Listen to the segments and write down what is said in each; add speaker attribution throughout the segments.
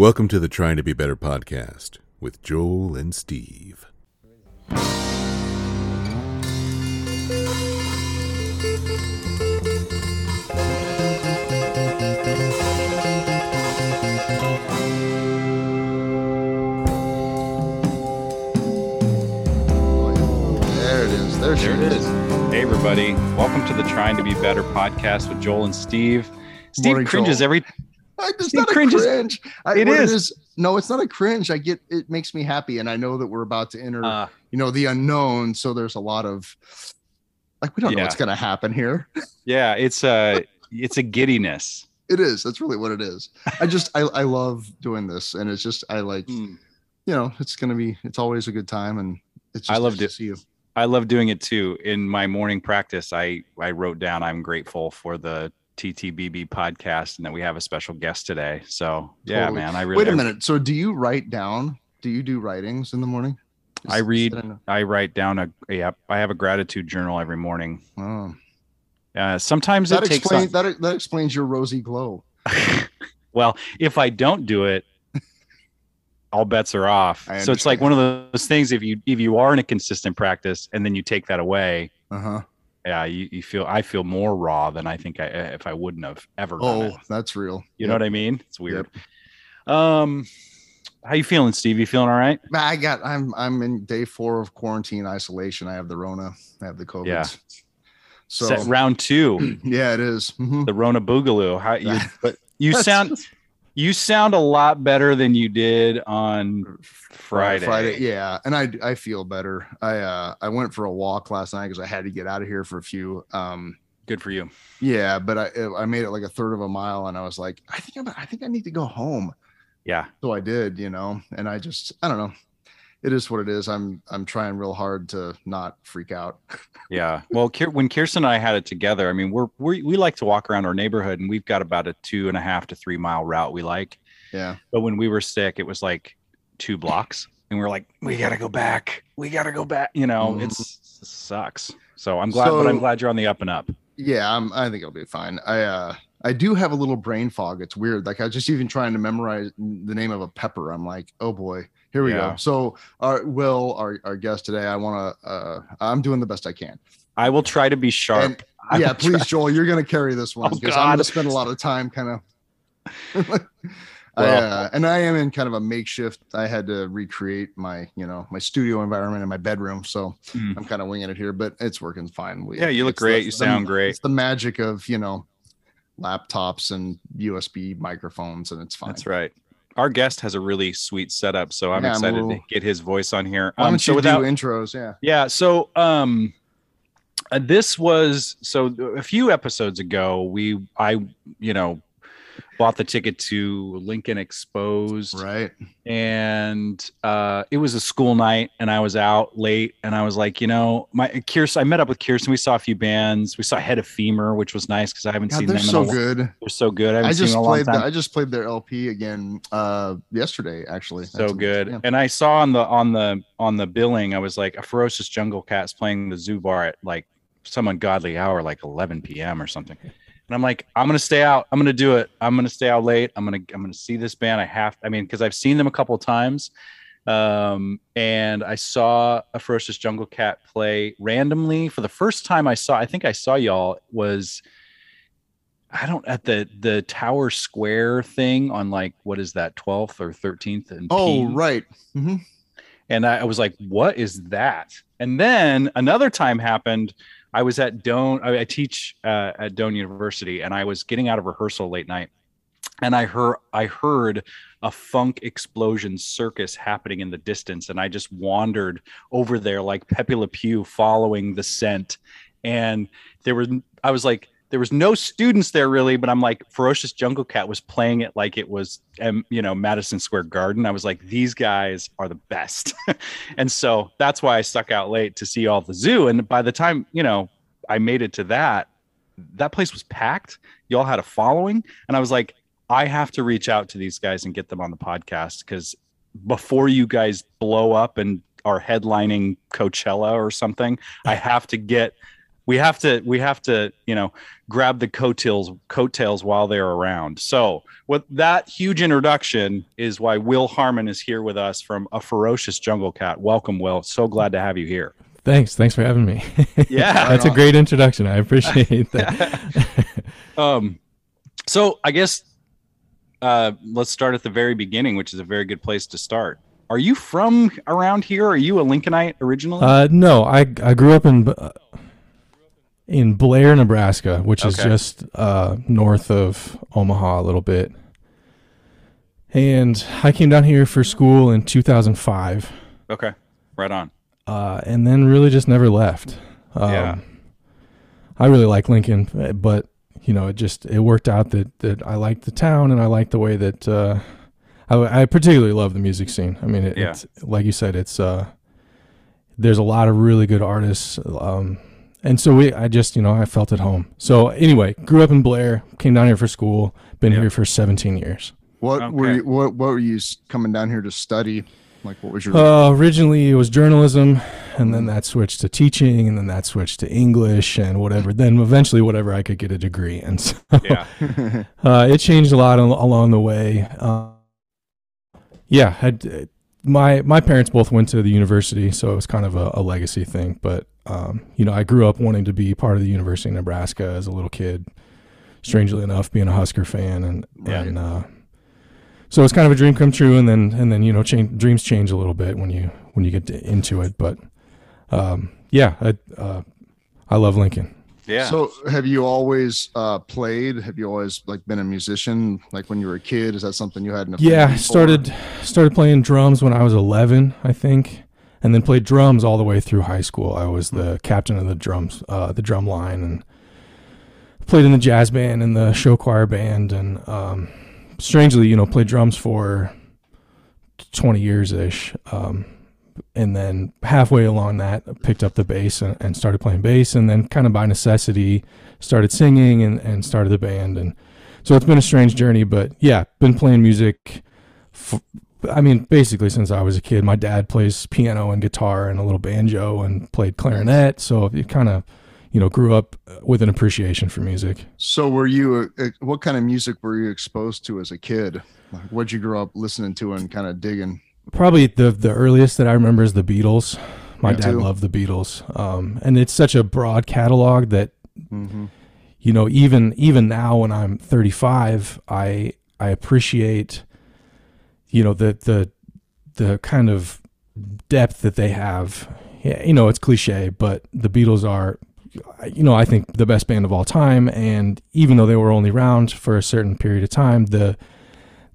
Speaker 1: Welcome to the Trying to Be Better podcast with Joel and Steve.
Speaker 2: There it is. There,
Speaker 3: There it is. Hey, everybody. Welcome to the Trying to Be Better podcast with Joel and Steve. Steve
Speaker 2: Morning,
Speaker 3: cringes
Speaker 2: Joel.
Speaker 3: every.
Speaker 2: It's not a
Speaker 3: cringes.
Speaker 2: cringe. I,
Speaker 3: It
Speaker 2: what
Speaker 3: is.
Speaker 2: No, it's not a cringe. I get it makes me happy, and I know that we're about to enter,
Speaker 3: Uh,
Speaker 2: you know, the unknown. So there's a lot of like we don't know what's going to happen here.
Speaker 3: yeah, it's a it's a giddiness.
Speaker 2: It is. That's really what it is. I just I I love doing this, and it's just I like
Speaker 3: Hmm.
Speaker 2: you know it's going to be it's always a good time, and it's just
Speaker 3: I love
Speaker 2: nice to see you.
Speaker 3: I love doing it too. In my morning practice, I I wrote down I'm grateful for the TTBB podcast and that we have a special guest today. So yeah,
Speaker 2: Totally.
Speaker 3: man, I really
Speaker 2: Wait a minute. So do you write down? Do you do writings in the morning?
Speaker 3: I read-
Speaker 2: is that a-
Speaker 3: I write down a yeah. I have a gratitude journal every morning.
Speaker 2: Oh.
Speaker 3: Uh, sometimes
Speaker 2: That
Speaker 3: it takes.
Speaker 2: explains that that explains your rosy glow.
Speaker 3: well, if I don't do it, all bets are off. So it's like one of those things. If you if you are in a consistent practice and then you take that away,
Speaker 2: Uh huh.
Speaker 3: Yeah, you, you feel I feel more raw than I think I if I wouldn't have ever.
Speaker 2: Oh, that's real.
Speaker 3: you know what I mean? It's weird. Um, how you feeling, Steve? You feeling all right?
Speaker 2: I got. I'm. I'm in day four of quarantine isolation. I have the Rona. I have the COVID.
Speaker 3: Yeah.
Speaker 2: So
Speaker 3: Set round two,
Speaker 2: yeah, it is. Mhm.
Speaker 3: the Rona Boogaloo. How you? But you sound you sound a lot better than you did on Friday.
Speaker 2: Friday. Yeah, and I I feel better. I uh I went for a walk last night because I had to get out of here for a few. Um.
Speaker 3: Good for you.
Speaker 2: Yeah, but I I made it like a third of a mile, and I was like, I think I'm, I think I need to go home.
Speaker 3: Yeah.
Speaker 2: So I did, you know, and I just I don't know. It is what it is. I'm I'm trying real hard to not freak out.
Speaker 3: Yeah. Well, when Kirsten and I had it together, I mean, we're, we we like to walk around our neighborhood, and we've got about a two and a half to three mile route we like.
Speaker 2: Yeah.
Speaker 3: But when we were sick, it was like two blocks, and we are like, we gotta go back. We gotta go back. You know, it's it sucks. So I'm glad, but I'm glad you're on the up and up.
Speaker 2: Yeah, I'm, I think I'll be fine. I uh I do have a little brain fog. It's weird. Like I was just even trying to memorize the name of a pepper. I'm like, oh boy, here we
Speaker 3: Yeah.
Speaker 2: go. So our Will, our, our guest today, I want to uh I'm doing the best I can.
Speaker 3: I will try to be sharp.
Speaker 2: And yeah, please,
Speaker 3: try-
Speaker 2: Joel, you're gonna carry this one because I'm gonna spend a lot of time kind of
Speaker 3: Well-
Speaker 2: uh, and I am in kind of a makeshift. I had to recreate my, you know, my studio environment in my bedroom, so
Speaker 3: Mm.
Speaker 2: I'm kind of winging it here, but it's working fine. We,
Speaker 3: Yeah, you look
Speaker 2: it's the-
Speaker 3: great. You
Speaker 2: the-
Speaker 3: sound great.
Speaker 2: It's the magic of you know laptops and USB microphones, and it's fine.
Speaker 3: That's right. Our guest has a really sweet setup, so I'm
Speaker 2: Yeah, I'm
Speaker 3: excited
Speaker 2: little-
Speaker 3: to get his voice on here.
Speaker 2: Why
Speaker 3: Um,
Speaker 2: don't
Speaker 3: so
Speaker 2: you
Speaker 3: without
Speaker 2: do intros? Yeah.
Speaker 3: Yeah. So um uh, this was so a few episodes ago, we I you know bought the ticket to Lincoln Exposed
Speaker 2: Right.
Speaker 3: and uh it was a school night and I was out late and I was like, you know, my Kirsten I met up with Kirsten. We saw a few bands. We saw Head of Femur, which was nice because I haven't
Speaker 2: God,
Speaker 3: seen
Speaker 2: they're
Speaker 3: them
Speaker 2: so
Speaker 3: in a,
Speaker 2: good.
Speaker 3: They're so good. I
Speaker 2: I
Speaker 3: seen
Speaker 2: just
Speaker 3: them in a long
Speaker 2: played. The. I just played their LP again uh yesterday. Actually,
Speaker 3: so
Speaker 2: That's-
Speaker 3: good
Speaker 2: yeah.
Speaker 3: and i saw on the on the on the billing i was like a ferocious jungle cat's playing the zoo bar at like some ungodly hour like 11 p.m or something and i'm like i'm gonna stay out i'm gonna do it i'm gonna stay out late i'm gonna i'm gonna see this band i have i mean because i've seen them a couple of times um and i saw a ferocious jungle cat play randomly for the first time i saw i think i saw y'all was I don't at the the Tower Square thing on like what is that 12th or 13th and
Speaker 2: Oh,
Speaker 3: P.
Speaker 2: right. hmm
Speaker 3: and I, I was like, "What is that?" And then another time happened. I was at Doane. I, I teach uh, at Doane University, and I was getting out of rehearsal late night, and I heard I heard a funk explosion circus happening in the distance, and I just wandered over there like Pepe Le Pew following the scent, and there was I was like. There was no students there really, but I'm like, Ferocious Jungle Cat was playing it like it was, um, you know, Madison Square Garden. I was like, these guys are the best. and so that's why I stuck out late to see all the zoo. And by the time, you know, I made it to that, that place was packed. Y'all had a following. And I was like, I have to reach out to these guys and get them on the podcast because before you guys blow up and are headlining Coachella or something, I have to get we have to we have to you know grab the coattails coattails while they're around so with that huge introduction is why will harmon is here with us from a ferocious jungle cat welcome will so glad to have you here
Speaker 4: Thanks. Thanks for having me.
Speaker 3: Yeah.
Speaker 4: That's a great introduction. I appreciate that.
Speaker 3: um so i guess uh let's start at the very beginning which is a very good place to start are you from around here are you a lincolnite originally
Speaker 4: uh, no, I I grew up in uh, in Blair, Nebraska, which is
Speaker 3: Okay.
Speaker 4: just uh, north of Omaha a little bit. And I came down here for school in 2005,
Speaker 3: okay right on
Speaker 4: uh, and then really just never left. Um,
Speaker 3: Yeah.
Speaker 4: I really like Lincoln, but you know, it just it worked out that that I liked the town and I liked the way that uh, I, I particularly love the music scene. I mean, it,
Speaker 3: Yeah.
Speaker 4: it's like you said, it's uh, there's a lot of really good artists, um, and so we I just you know I felt at home. So anyway, grew up in Blair, came down here for school, been
Speaker 3: Yeah.
Speaker 4: here for 17 years.
Speaker 2: What were you, what what were you coming down here to study? Like what was your
Speaker 4: Uh, originally, it was journalism, and then that switched to teaching, and then that switched to English and whatever. Then eventually, whatever I could get a degree, and so
Speaker 3: yeah
Speaker 4: uh, it changed a lot al- along the way. Uh, yeah, had, my my parents both went to the university, so it was kind of a, a legacy thing. But um, you know, I grew up wanting to be part of the University of Nebraska as a little kid. Strangely enough, being a Husker fan, and
Speaker 3: Yeah.
Speaker 4: and uh, so it's kind of a dream come true. And then and then you know, change, dreams change a little bit when you when you get to, into it. But um, yeah, I uh, I love Lincoln.
Speaker 3: yeah
Speaker 2: So have you always uh played? Have you always like been a musician like when you were a kid? Is that something you had an
Speaker 4: Yeah,
Speaker 2: affinity for?
Speaker 4: started started playing drums when I was 11, I think, and then played drums all the way through high school. I was the captain of the drums, uh, the drum line, and played in the jazz band and the show choir band, and um, strangely, you know, played drums for 20 years ish. Um, and then halfway along that, I picked up the bass and, and started playing bass, and then kind of by necessity, started singing and, and started the band. And so it's been a strange journey, but yeah, been playing music. F- I mean, basically since I was a kid. My dad plays piano and guitar and a little banjo and played clarinet, so it kind of, you know, grew up with an appreciation for music.
Speaker 2: So were you uh, what kind of music were you exposed to as a kid? Like what'd you grow up listening to and kind of digging?
Speaker 4: Probably the the earliest that I remember is the Beatles. My
Speaker 2: Me
Speaker 4: dad
Speaker 2: too.
Speaker 4: loved the Beatles, um, and it's such a broad catalog that
Speaker 2: Mm-hmm.
Speaker 4: you know even even now when I'm 35, I I appreciate you know the the the kind of depth that they have. Yeah, you know it's cliche, but the Beatles are you know I think the best band of all time, and even though they were only around for a certain period of time, the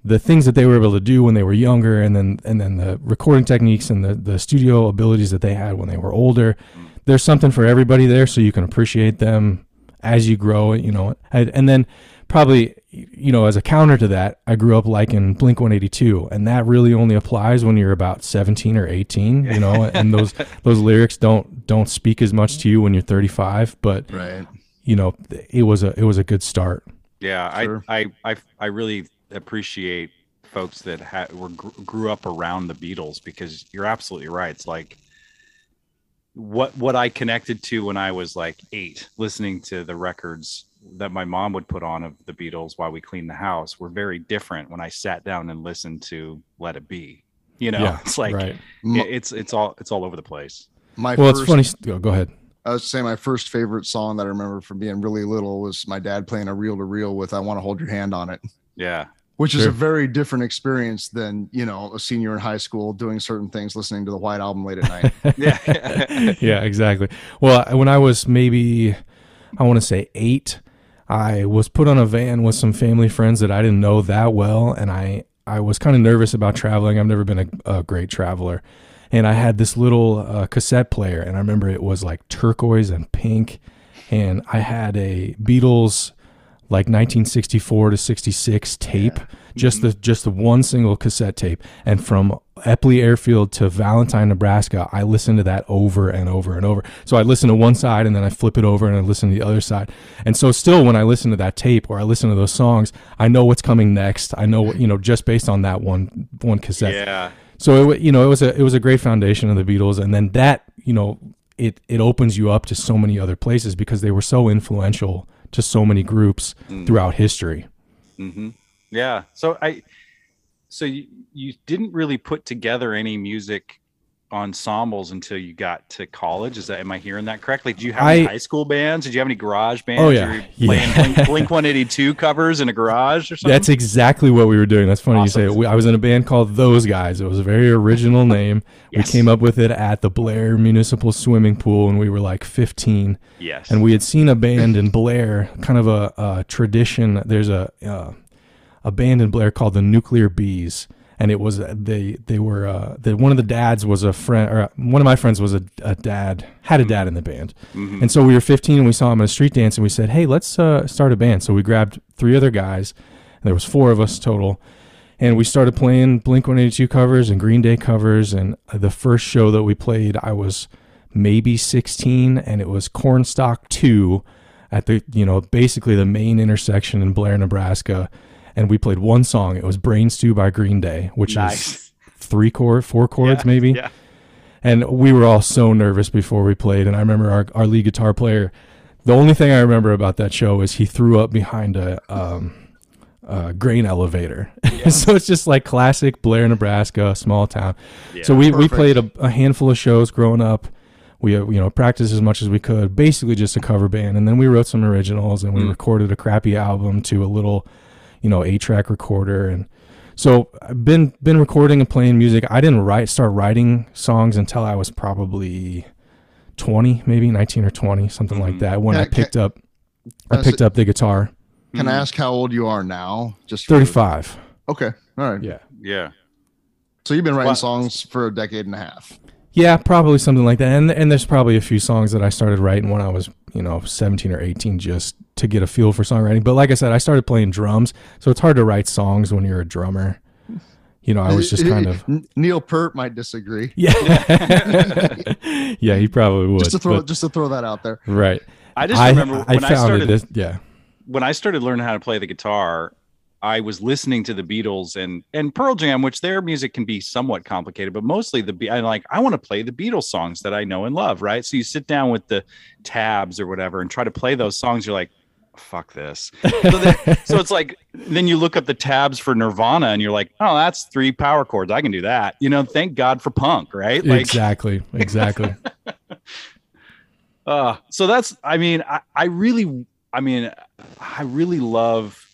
Speaker 4: the things that they were able to do when they were younger and then and then the recording techniques and the the studio abilities that they had when they were older mm. there's something for everybody there so you can appreciate them as you grow you know and, and then probably you know as a counter to that i grew up liking blink 182 and that really only applies when you're about 17 or 18 you know and those those lyrics don't don't speak as much to you when you're 35 but
Speaker 2: Right.
Speaker 4: you know it was a it was a good start
Speaker 3: Yeah,
Speaker 2: Sure.
Speaker 3: I, I, I, I really appreciate folks that ha- were gr- grew up around the Beatles because you're absolutely right. It's like what what I connected to when I was like eight, listening to the records that my mom would put on of the Beatles while we cleaned the house, were very different when I sat down and listened to Let It Be. You know,
Speaker 4: yeah
Speaker 3: it's like
Speaker 4: right
Speaker 3: it- it's it's all it's all over the place.
Speaker 2: My
Speaker 4: well
Speaker 2: first,
Speaker 4: it's funny go, go ahead
Speaker 2: I was saying my first favorite song that I remember from being really little was my dad playing a reel to reel with "I Want to Hold Your Hand" on it,
Speaker 3: Yeah,
Speaker 2: which is a very different experience than you know a senior in high school doing certain things, listening to the White Album late at night.
Speaker 3: yeah,
Speaker 4: yeah, exactly. Well, when I was maybe, I want to say eight, I was put on a van with some family friends that I didn't know that well, and I I was kind of nervous about traveling. I've never been a, a great traveler, and I had this little uh, cassette player, and I remember it was like turquoise and pink, and I had a Beatles like 1964 to 66 tape just the mm-hmm. just the one single cassette tape. And from Eppley Airfield to Valentine Nebraska I listened to that over and over and over. So I listen to one side and then I flip it over and I listen to the other side. And so still when I listen to that tape or I listen to those songs I know what's coming next. I know what you know just based on that one one cassette.
Speaker 3: Yeah.
Speaker 4: so it, you know, it was a it was a great foundation of the Beatles, and then that you know, it it opens you up to so many other places because they were so influential to so many groups
Speaker 3: Mm.
Speaker 4: throughout history.
Speaker 3: hmm Yeah. So I, so you, you didn't really put together any music ensembles until you got to college. Is that, am I hearing that correctly? Did you have any high school bands? Did you have any garage bands?
Speaker 4: Oh, yeah. Yeah.
Speaker 3: Blink, Blink 182 covers in a garage or something?
Speaker 4: That's exactly what we were doing. That's funny
Speaker 3: Awesome.
Speaker 4: you say. We, I was in a band called Those Guys. It was a very original name.
Speaker 3: Yes.
Speaker 4: We came up with it at the Blair Municipal Swimming Pool when we were like 15.
Speaker 3: yes.
Speaker 4: and we had seen a band in Blair, kind of a, a tradition. There's a uh, a band in Blair called the Nuclear Bees, and it was they they were uh, the one of the dads was a friend, or uh, one of my friends was a, a dad had a dad in the band,
Speaker 3: Mhm.
Speaker 4: and so we were 15 and we saw him at a street dance, and we said, hey, let's uh, start a band. So we grabbed three other guys, and there was four of us total. And we started playing Blink 182 covers and Green Day covers. And the first show that we played, I was maybe 16 and it was Cornstalk 2 at the you know basically the main intersection in Blair, Nebraska and we played one song it was Brain Stew by Green Day which is three chord four chords
Speaker 3: Yeah,
Speaker 4: maybe
Speaker 3: Yeah.
Speaker 4: and we were all so nervous before we played and I remember our, our lead guitar player the only thing I remember about that show is he threw up behind a um a grain elevator so it's just like classic Blair Nebraska small town so
Speaker 3: Yeah.
Speaker 4: we, we played a, a handful of shows growing up. We uh, you know practiced as much as we could, basically just a cover band, and then we wrote some originals and we
Speaker 3: Mm.
Speaker 4: recorded a crappy album to a little, you know, eight track recorder, and so I've been been recording and playing music. I didn't write start writing songs until I was probably twenty, maybe nineteen or twenty, something like
Speaker 3: Mhm.
Speaker 4: that. When
Speaker 2: Can
Speaker 4: I
Speaker 2: I- can-
Speaker 4: picked up, I picked up the guitar.
Speaker 2: Can I
Speaker 3: Mhm.
Speaker 2: ask how old you are now? Just for-
Speaker 4: Thirty five.
Speaker 2: Okay. All right.
Speaker 4: Yeah.
Speaker 3: Yeah.
Speaker 2: So you've been writing
Speaker 3: Wow.
Speaker 2: songs for a decade and a half.
Speaker 4: Yeah, probably something like that. And and there's probably a few songs that I started writing when I was, you know, 17 or 18 just to get a feel for songwriting. But like I said, I started playing drums, so it's hard to write songs when you're a drummer. You know, I was just kind of
Speaker 2: Neil Peart might disagree.
Speaker 4: yeah. yeah, he probably would.
Speaker 2: Just to throw
Speaker 4: but-
Speaker 2: just to throw that out there.
Speaker 4: right.
Speaker 3: I just
Speaker 4: I,
Speaker 3: remember
Speaker 4: I
Speaker 3: when I,
Speaker 4: found
Speaker 3: started
Speaker 4: it. Yeah.
Speaker 3: when I started learning how to play the guitar, I was listening to the Beatles and and Pearl Jam, which their music can be somewhat complicated, but mostly the I'm like I want to play the Beatles songs that I know and love, right? So you sit down with the tabs or whatever and try to play those songs. You're like, fuck this. So, then, so it's like then you look up the tabs for Nirvana and you're like, oh, that's three power chords. I can do that. You know, thank God for punk, right? Like,
Speaker 4: exactly. Exactly.
Speaker 3: Uh, so that's, I mean, I, I really, I mean, I really love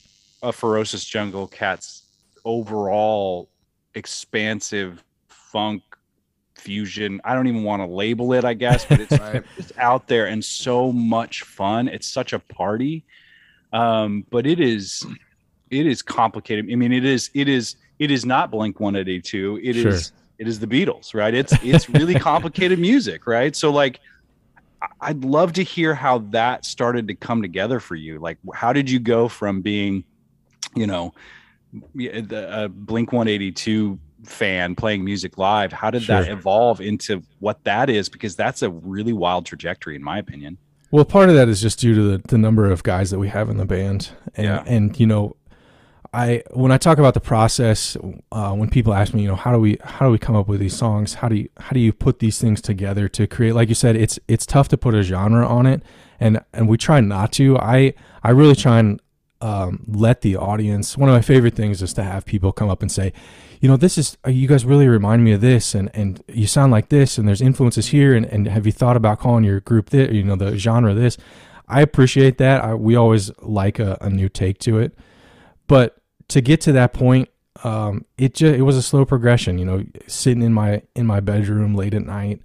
Speaker 3: a ferocious jungle cat's overall expansive funk fusion. I don't even want to label it, I guess, but it's,
Speaker 2: Right.
Speaker 3: it's out there and so much fun. It's such a party. Um, but it is, it is complicated. I mean, it is, it is, it is not Blink 182. It is,
Speaker 4: Sure.
Speaker 3: it is the Beatles, right? It's, it's really complicated music, right? So like, I'd love to hear how that started to come together for you. Like, how did you go from being, you know, uh, Blink 182 fan playing music live? How did that evolve into what that is? Because that's a really wild trajectory, in my opinion.
Speaker 4: Well, part of that is just due to the, the number of guys that we have in the band, and
Speaker 3: Yeah.
Speaker 4: and you know, I when I talk about the process, uh, when people ask me, you know, how do we how do we come up with these songs? How do you how do you put these things together to create? Like you said, it's it's tough to put a genre on it, and and we try not to. I I really try and um, let the audience. One of my favorite things is to have people come up and say, you know, this is uh, you guys really remind me of this, and and you sound like this, and there's influences here, and and have you thought about calling your group this, you know, the genre this? I appreciate that. I, we always like a, a new take to it, but to get to that point, um, it just it was a slow progression. You know, sitting in my in my bedroom late at night,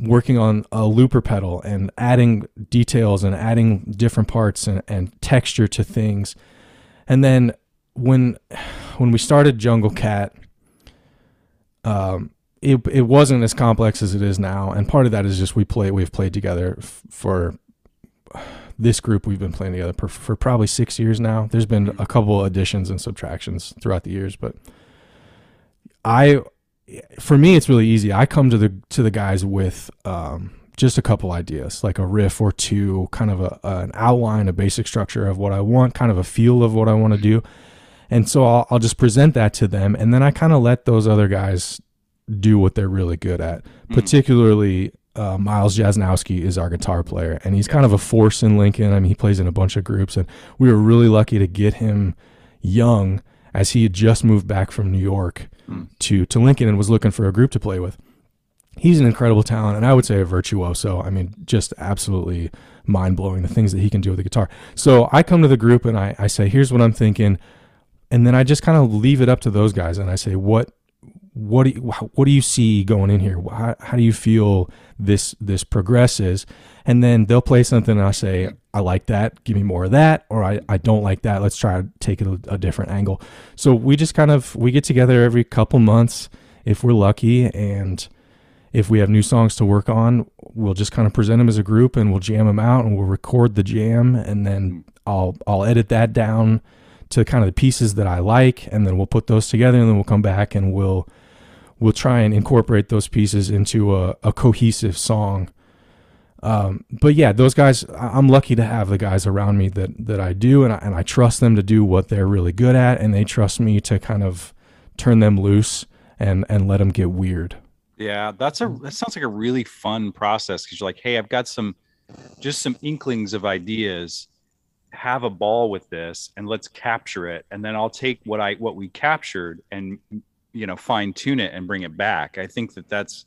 Speaker 4: working on a looper pedal and adding details and adding different parts and, and texture to things, and then when when we started Jungle Cat, um, it it wasn't as complex as it is now, and part of that is just we play we've played together f- for this group we've been playing together for, for probably six years now. There's been a couple additions and subtractions throughout the years, but I, for me, it's really easy. I come to the to the guys with um, just a couple ideas, like a riff or two, kind of a, an outline, a basic structure of what I want, kind of a feel of what I want to do, and so I'll, I'll just present that to them, and then I kind of let those other guys do what they're really good at,
Speaker 3: Mhm.
Speaker 4: particularly uh, Miles Jasnowski is our guitar player, and he's kind of a force in Lincoln. I mean, he plays in a bunch of groups, and we were really lucky to get him young as he had just moved back from New York to to Lincoln and was looking for a group to play with. He's an incredible talent, and I would say a virtuoso. I mean, just absolutely mind blowing the things that he can do with the guitar. So I come to the group and I, I say, "Here's what I'm thinking," and then I just kind of leave it up to those guys, and I say, "What what do you, what do you see going in here? How, how do you feel this this progresses? And then they'll play something, and I say, I like that. Give me more of that, or I, I don't like that. Let's try to take it a, a different angle. So we just kind of we get together every couple months if we're lucky, and if we have new songs to work on, we'll just kind of present them as a group, and we'll jam them out, and we'll record the jam, and then I'll I'll edit that down to kind of the pieces that I like, and then we'll put those together, and then we'll come back and we'll we'll try and incorporate those pieces into a, a cohesive song. Um, but yeah, those guys, I'm lucky to have the guys around me that, that I do, and I, and I trust them to do what they're really good at, and they trust me to kind of turn them loose and, and let them get weird.
Speaker 3: Yeah, that's a that sounds like a really fun process because you're like, hey, I've got some just some inklings of ideas. Have a ball with this and let's capture it. And then I'll take what I what we captured and you know fine tune it and bring it back. I think that that's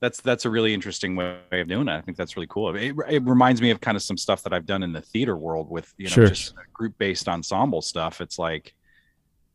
Speaker 3: that's that's a really interesting way of doing it. I think that's really cool. It, it reminds me of kind of some stuff that I've done in the theater world with you know
Speaker 4: Sure.
Speaker 3: just group based ensemble stuff. It's like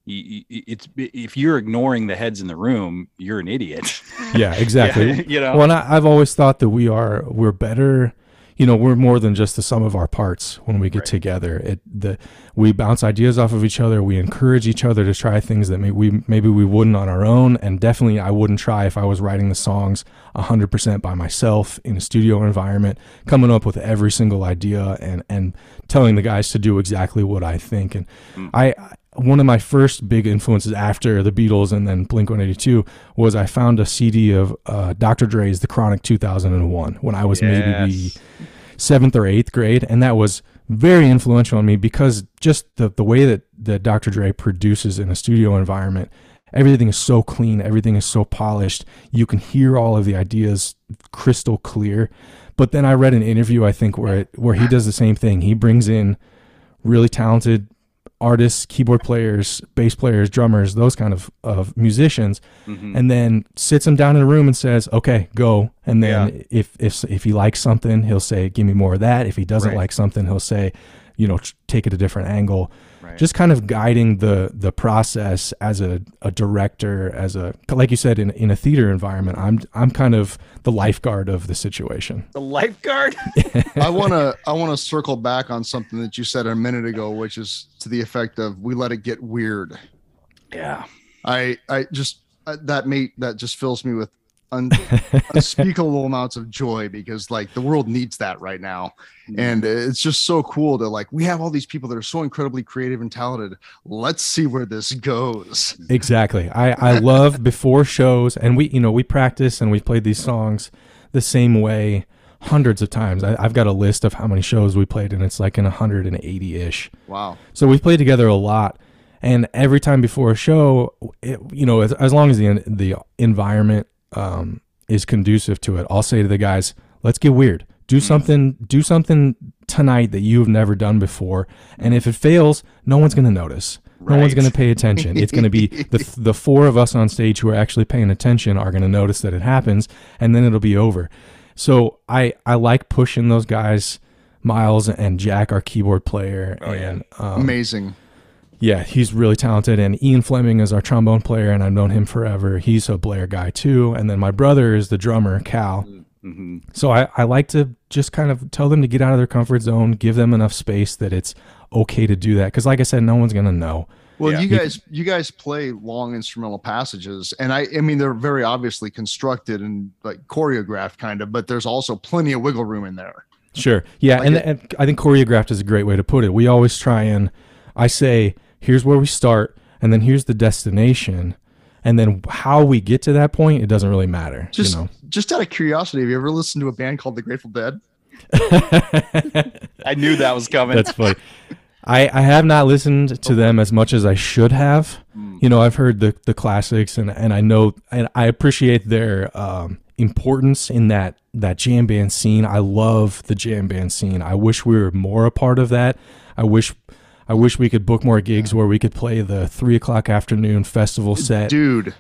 Speaker 3: it's if you're ignoring the heads in the room, you're an idiot.
Speaker 4: Yeah, exactly.
Speaker 3: Yeah, you know.
Speaker 4: Well, and I, I've always thought that we are we're better. You know, we're more than just the sum of our parts when we get
Speaker 3: Right.
Speaker 4: together. It the we bounce ideas off of each other. We encourage each other to try things that may, we maybe we wouldn't on our own, and definitely I wouldn't try if I was writing the songs hundred percent by myself in a studio environment, coming up with every single idea and and telling the guys to do exactly what I think. And hmm. I one of my first big influences after the Beatles and then Blink 182 was I found a CD of uh, Dr. Dre's The Chronic 2001 when I was maybe
Speaker 3: Yes.
Speaker 4: seventh or eighth grade, and that was very influential on me because just the the way that that Dr. Dre produces in a studio environment, everything is so clean, everything is so polished. You can hear all of the ideas crystal clear. But then I read an interview I think where it, where he does the same thing. He brings in really talented artists, keyboard players, bass players, drummers, those kind of, of musicians,
Speaker 3: Mhm.
Speaker 4: and then sits them down in a room and says, "Okay, go." And then if if if he likes something, he'll say, "Give me more of that." If he doesn't
Speaker 3: Right.
Speaker 4: like something, he'll say, "You know, take it a different angle."
Speaker 3: Right.
Speaker 4: Just kind of guiding the the process as a, a director, as a like you said in in a theater environment. I'm I'm kind of the lifeguard of the situation.
Speaker 3: the lifeguard.
Speaker 2: I want to I want to circle back on something that you said a minute ago, which is to the effect of we let it get weird.
Speaker 3: yeah.
Speaker 2: I I just uh, that mate that just fills me with un, unspeakable amounts of joy because like the world needs that right now, mm-hmm. and it's just so cool to like we have all these people that are so incredibly creative and talented. Let's see where this goes.
Speaker 4: Exactly. I, I love before shows, and we, you know, we practice and we've played these songs the same way hundreds of times. I, I've got a list of how many shows we played, and it's like in 180 ish.
Speaker 2: Wow.
Speaker 4: So we've played together a lot, and every time before a show, it, you know, as, as long as the the environment um, is conducive to it, I'll say to the guys, "Let's get weird. Do something. Do something tonight that you've never done before. And if it fails, no one's going to notice. No one's going to pay attention. It's going to be the the four of us on stage who are actually paying attention are going to notice that it happens, and then it'll be over. So I I like pushing those guys." Miles and Jack, our keyboard player,
Speaker 3: Oh, yeah.
Speaker 4: and um,
Speaker 2: Amazing.
Speaker 4: Yeah, he's really talented. And Ian Fleming is our trombone player, and I've known him forever. He's a Blair guy too. And then my brother is the drummer, Cal.
Speaker 3: hmm
Speaker 4: So I, I like to just kind of tell them to get out of their comfort zone, give them enough space that it's okay to do that. Because like I said, no one's gonna know.
Speaker 2: Well,
Speaker 3: Yeah.
Speaker 2: you guys, you guys play long instrumental passages, and I, I mean, they're very obviously constructed and like choreographed, kind of, but there's also plenty of wiggle room in there.
Speaker 4: Sure. Yeah,
Speaker 2: Like
Speaker 4: and,
Speaker 2: it-
Speaker 4: and I think choreographed is a great way to put it. We always try and I say, here's where we start, and then here's the destination, and then how we get to that point, it doesn't really matter.
Speaker 2: Just,
Speaker 4: you know.
Speaker 2: just out of curiosity, have you ever listened to a band called the Grateful Dead?
Speaker 3: I knew that was coming.
Speaker 4: That's funny. I, I have not listened to them as much as I should have. You know, I've heard the, the classics and, and I know and I appreciate their um, importance in that that jam band scene. I love the jam band scene. I wish we were more a part of that. I wish I wish we could book more gigs where we could play the three o'clock afternoon festival set.
Speaker 2: dude.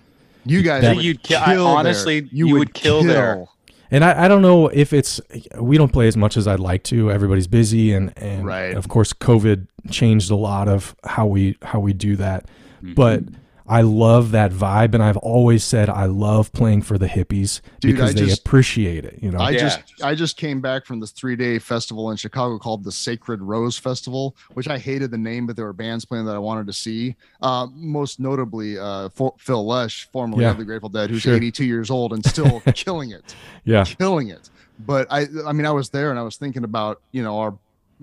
Speaker 2: You guys,
Speaker 4: That-
Speaker 3: You'd
Speaker 2: kill
Speaker 3: I-
Speaker 2: there.
Speaker 3: honestly, you would kill there.
Speaker 4: And I, I don't know if it's we don't play as much as I'd like to. Everybody's busy and and
Speaker 2: Right.
Speaker 4: of course COVID changed a lot of how we how we do that. Mm-hmm. But I love that vibe and I've always said I love playing for the hippies
Speaker 2: Dude,
Speaker 4: because
Speaker 2: I
Speaker 4: they
Speaker 2: just-
Speaker 4: appreciate it, you know.
Speaker 2: I
Speaker 3: Yeah.
Speaker 2: just I just came back from this three day festival in Chicago called the Sacred Rose Festival, which I hated the name, but there were bands playing that I wanted to see. Uh, most notably, uh, For- Phil Lesh, formerly
Speaker 4: Yeah.
Speaker 2: of the Grateful Dead, who's
Speaker 4: Sure.
Speaker 2: 82 years old and still killing it,
Speaker 4: yeah.
Speaker 2: killing it. But I I mean I was there and I was thinking about you know our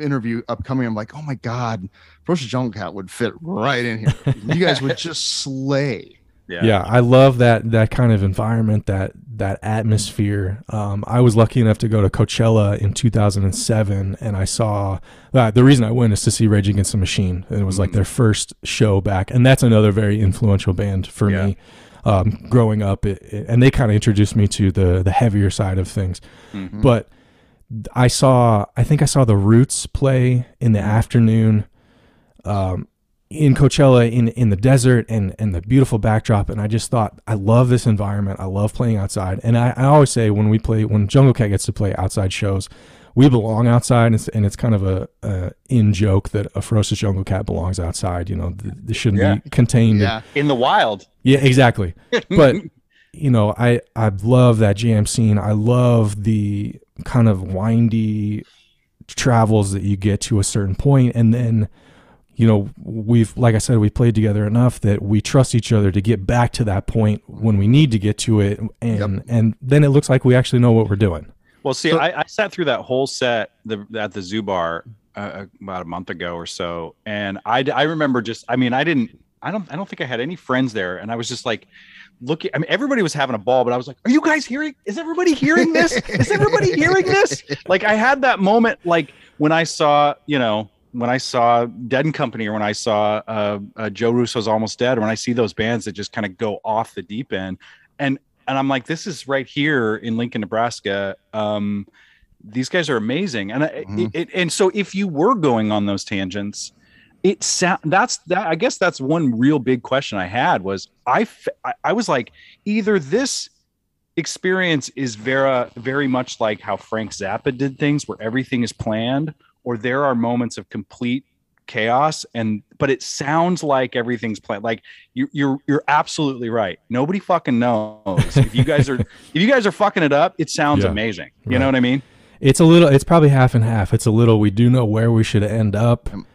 Speaker 2: interview upcoming. I'm like, oh my god, Ferocious Jungle Cat would fit right in here. You guys would just slay.
Speaker 4: yeah yeah, i love that that kind of environment that that atmosphere um, i was lucky enough to go to coachella in 2007 and i saw uh, the reason i went is to see rage against the machine and it was like their first show back and that's another very influential band for
Speaker 3: Yeah.
Speaker 4: me um, growing up it, it- and they kind of introduced me to the the heavier side of things
Speaker 3: Mhm.
Speaker 4: but I saw I think I saw the Roots play in the afternoon um, in Coachella in in the desert and and the beautiful backdrop and I just thought I love this environment I love playing outside and I, I always say when we play when Jungle Cat gets to play outside shows we belong outside and it's, and it's kind of a, a in joke that a ferocious jungle cat belongs outside you know th- this shouldn't
Speaker 3: Yeah.
Speaker 4: be contained in-
Speaker 2: Yeah,
Speaker 3: in the wild.
Speaker 4: yeah, exactly. But you know, I I love that jam scene. I love the kind of windy travels that you get to a certain point, and then you know we've like I said we played together enough that we trust each other to get back to that point when we need to get to it, and and then it looks like we actually know what we're doing.
Speaker 3: Well, see,
Speaker 2: So-
Speaker 3: I, I sat through that whole set the, at the Zoo Bar uh, about a month ago or so, and I, I remember just, I mean, I didn't, I don't, I don't think I had any friends there, and I was just like, looking. I mean, everybody was having a ball, but I was like, "Are you guys hearing? Is everybody hearing this? Is everybody hearing this?" Like, I had that moment, like when I saw, you know, when I saw Dead and Company, or when I saw uh, uh, Joe Russo's Almost Dead, or when I see those bands that just kind of go off the deep end, and and I'm like, this is right here in Lincoln, Nebraska. Um, these guys are amazing, and I
Speaker 2: Mhm.
Speaker 3: it, and so if you were going on those tangents, it sound that's that. I guess that's one real big question I had was I f- I, was like either this experience is very very much like how Frank Zappa did things, where everything is planned, or there are moments of complete chaos and but it sounds like everything's planned like you, you're you're absolutely right nobody fucking knows if you guys are if you guys are fucking it up it sounds
Speaker 4: Yeah.
Speaker 3: amazing you
Speaker 4: Right.
Speaker 3: know what i mean
Speaker 4: It's a little. It's probably half and half. It's a little. We do know where we should end up, um,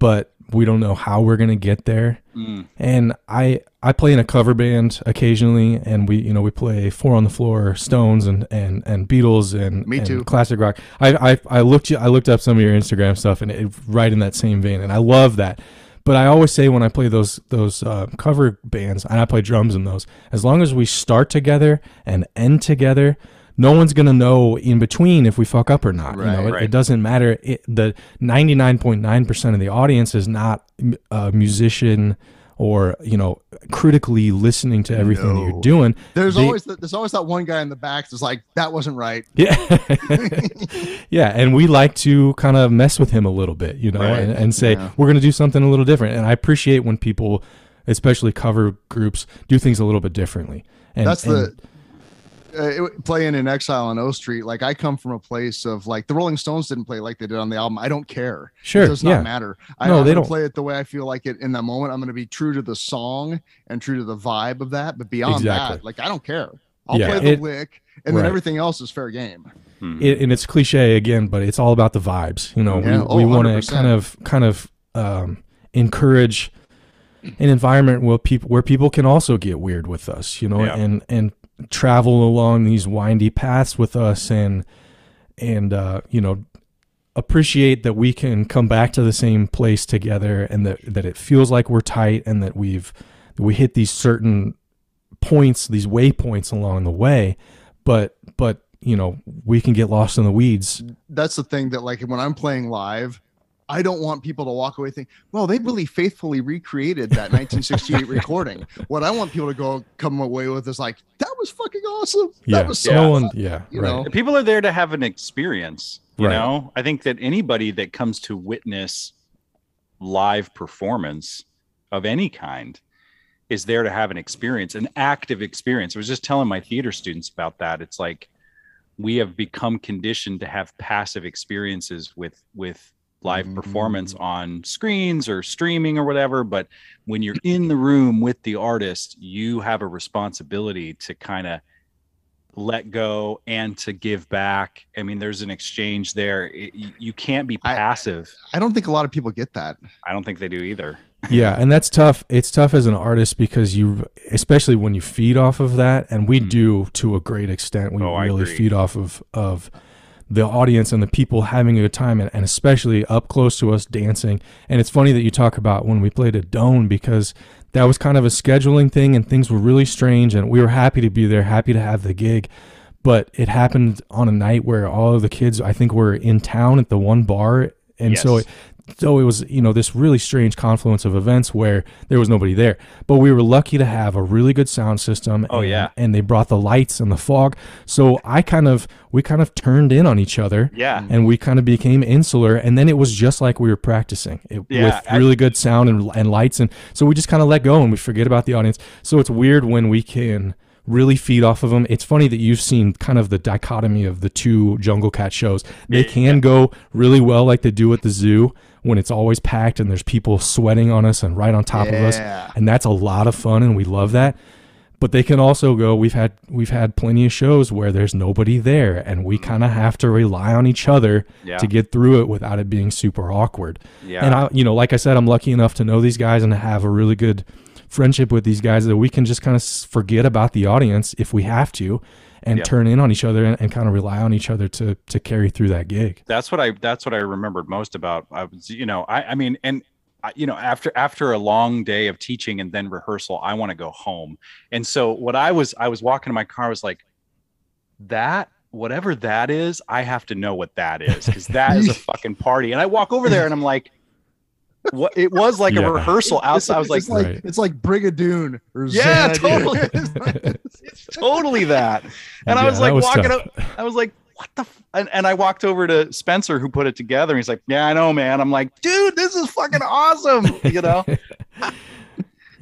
Speaker 4: but we don't know how we're gonna get there.
Speaker 3: Mm.
Speaker 4: And I I play in a cover band occasionally, and we you know we play Four on the Floor, Stones, and and and Beatles, and
Speaker 2: Me
Speaker 4: and
Speaker 2: too.
Speaker 4: classic rock. I I I looked you- I looked up some of your Instagram stuff, and it right in that same vein, and I love that. But I always say when I play those those uh, cover bands, and I play drums in those, as long as we start together and end together, no one's gonna know in between if we fuck up or not. you know, it,
Speaker 3: right.
Speaker 4: it doesn't matter. It, the ninety nine point nine percent of the audience is not a musician or you know critically listening to everything that you're doing.
Speaker 2: There's
Speaker 4: They-
Speaker 2: always there's always that one guy in the back that's like that wasn't right.
Speaker 4: Yeah, yeah, and we like to kind of mess with him a little bit, you know,
Speaker 3: Right.
Speaker 4: and, and say
Speaker 2: Yeah.
Speaker 4: we're going to do something a little different. And I appreciate when people, especially cover groups, do things a little bit differently. And
Speaker 2: that's
Speaker 4: and-
Speaker 2: the uh, it- playing in exile on O Street. Like I come from a place of like the Rolling Stones didn't play like they did on the album. I don't care.
Speaker 4: Sure,
Speaker 2: it does not
Speaker 4: yeah.
Speaker 2: matter. I,
Speaker 4: No,
Speaker 2: I'm
Speaker 4: they don't.
Speaker 2: play it the way I feel like it in that moment. I'm going to be true to the song and true to the vibe of that. But beyond
Speaker 4: Exactly.
Speaker 2: that, like I don't care. I'll
Speaker 4: Yeah,
Speaker 2: play the
Speaker 4: it-
Speaker 2: lick, and then everything else is fair game.
Speaker 3: Hmm.
Speaker 4: it, and it's cliche again, but it's all about the vibes. You know,
Speaker 2: Yeah.
Speaker 4: we,
Speaker 2: Oh,
Speaker 4: we want to kind of kind of um, encourage an environment where people where people can also get weird with us. You know,
Speaker 3: Yeah.
Speaker 4: and and travel along these windy paths with us, and and uh, you know appreciate that we can come back to the same place together, and that that it feels like we're tight, and that we've that we hit these certain points, these waypoints along the way, but but you know we can get lost in the weeds.
Speaker 2: That's the thing that like when I'm playing live. I don't want people to walk away thinking, well, they really faithfully recreated that 1968 recording. What I want people to go come away with is like, that was fucking awesome.
Speaker 4: yeah,
Speaker 2: That was so
Speaker 4: no
Speaker 2: fun.
Speaker 4: one. Yeah,
Speaker 2: you
Speaker 4: right.
Speaker 2: know?
Speaker 3: people are there to have an experience you
Speaker 4: Right.
Speaker 3: know i think that anybody that comes to witness live performance of any kind is there to have an experience an active experience i was just telling my theater students about that it's like we have become conditioned to have passive experiences with with live performance on screens or streaming or whatever but when you're in the room with the artist you have a responsibility to kind of let go and to give back. I mean there's an exchange there. It- you- you can't be passive.
Speaker 2: I don't think a lot of people get that.
Speaker 3: I don't think they do either.
Speaker 4: Yeah and that's tough. It's tough as an artist because you especially when you feed off of that and we
Speaker 3: Mhm.
Speaker 4: do to a great extent. We
Speaker 3: Oh,
Speaker 4: really feed off of of the audience and the people having a good time and, and especially up close to us dancing. And it's funny that you talk about when we played at Doane because that was kind of a scheduling thing and things were really strange and we were happy to be there happy to have the gig. But it happened on a night where all of the kids i think were in town at the one bar. And so it, so it was you know this really strange confluence of events where there was nobody there. But we were lucky to have a really good sound system
Speaker 3: Oh,
Speaker 4: and,
Speaker 3: yeah.
Speaker 4: and they brought the lights and the fog. So i kind of we kind of turned in on each other
Speaker 3: yeah.
Speaker 4: and we kind of became insular. And then it was just like we were practicing it,
Speaker 3: Yeah,
Speaker 4: with
Speaker 3: I-
Speaker 4: really good sound and, and lights. And so we just kind of let go and we forget about the audience. So it's weird when we can really feed off of them it's funny that you've seen kind of the dichotomy of the two jungle cat shows. They can go really well like they do at the zoo when it's always packed and there's people sweating on us and right on top of us and that's a lot of fun and we love that. But they can also go we've had we've had plenty of shows where there's nobody there and we mm-hmm. kind of have to rely on each other
Speaker 3: Yeah.
Speaker 4: to get through it without it being super awkward.
Speaker 3: Yeah.
Speaker 4: And i you know like i said i'm lucky enough to know these guys and to have a really good friendship with these guys that we can just kind of forget about the audience if we have to and
Speaker 3: Yeah.
Speaker 4: turn in on each other and, and kind of rely on each other to to carry through that gig.
Speaker 3: That's what i that's what i remembered most about i was you know i i mean and I- you know after after a long day of teaching and then rehearsal i want to go home. And so what i was i was walking in my car I was like that whatever that is i have to know what that is because that is a fucking party. And i walk over there and i'm like what it was like
Speaker 4: Yeah.
Speaker 3: a rehearsal outside i was like
Speaker 2: it's like
Speaker 4: Right.
Speaker 2: it's like Brigadoon or
Speaker 3: Yeah,
Speaker 2: Xanadu.
Speaker 3: totally.
Speaker 2: It's like-
Speaker 3: it's totally that and i was
Speaker 4: that
Speaker 3: like walking
Speaker 4: tough.
Speaker 3: up I was like, what the? F-? And, and I walked over to Spencer, who put it together. And he's like, yeah, I know, man. I'm like, dude, this is fucking awesome. You know?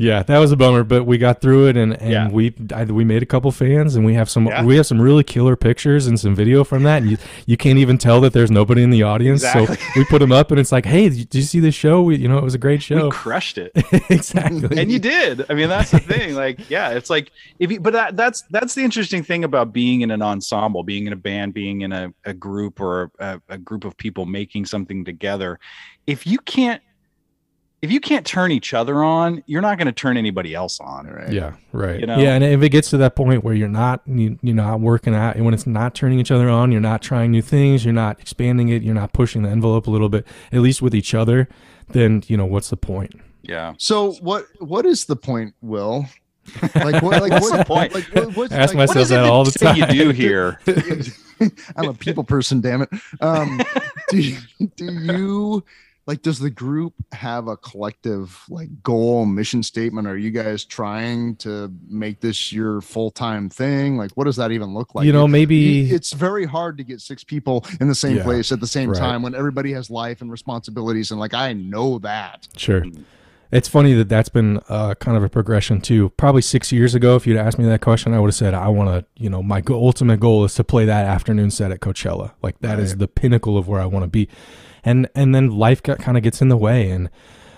Speaker 4: Yeah, that was a bummer, but we got through it, and, and
Speaker 3: Yeah.
Speaker 4: we I, we made a couple fans, and we have some
Speaker 3: Yeah.
Speaker 4: we have some really killer pictures and some video from that, and you you can't even tell that there's nobody in the audience.
Speaker 3: Exactly.
Speaker 4: So we put them up, and it's like, hey, did you see this show? We, you know, it was a great
Speaker 3: We
Speaker 4: show.
Speaker 3: crushed it.
Speaker 4: exactly.
Speaker 3: and you did. I mean, that's the thing. Like, yeah, it's like if you, but that, that's that's the interesting thing about being in an ensemble, being in a band, being in a, a group or a, a group of people making something together. If you can't, if you can't turn each other on, you're not going to turn anybody else on.
Speaker 2: Right.
Speaker 4: Yeah, right.
Speaker 3: You know?
Speaker 4: Yeah, and if it gets to that point where you're not you, you're not working out, and when it's not turning each other on, you're not trying new things, you're not expanding it, you're not pushing the envelope a little bit, at least with each other, then you know what's the point?
Speaker 3: Yeah.
Speaker 2: So what what is the point, Will? Like what like
Speaker 3: What's
Speaker 2: what
Speaker 3: the point?
Speaker 2: Like, what, what's,
Speaker 4: Ask
Speaker 2: like,
Speaker 4: myself
Speaker 3: is
Speaker 4: that
Speaker 3: that
Speaker 4: all the
Speaker 3: time. you do here?
Speaker 2: I'm a people person, damn it. Um, do do you like? Does the group have a collective like goal, mission statement? Are you guys trying to make this your full time thing? Like, what does that even look like?
Speaker 4: you know, maybe
Speaker 2: it's very hard to get six people in the same
Speaker 4: Yeah,
Speaker 2: place at the same
Speaker 4: right.
Speaker 2: time when everybody has life and responsibilities. And like, I know that.
Speaker 4: Sure. It's funny that that's been uh, kind of a progression too. Probably six years ago, if you'd asked me that question, I would have said, I want to, you know, my go- ultimate goal is to play that afternoon set at Coachella. Like that is
Speaker 2: Right.
Speaker 4: the pinnacle of where I want to be. And and then life got, kind of gets in the way. And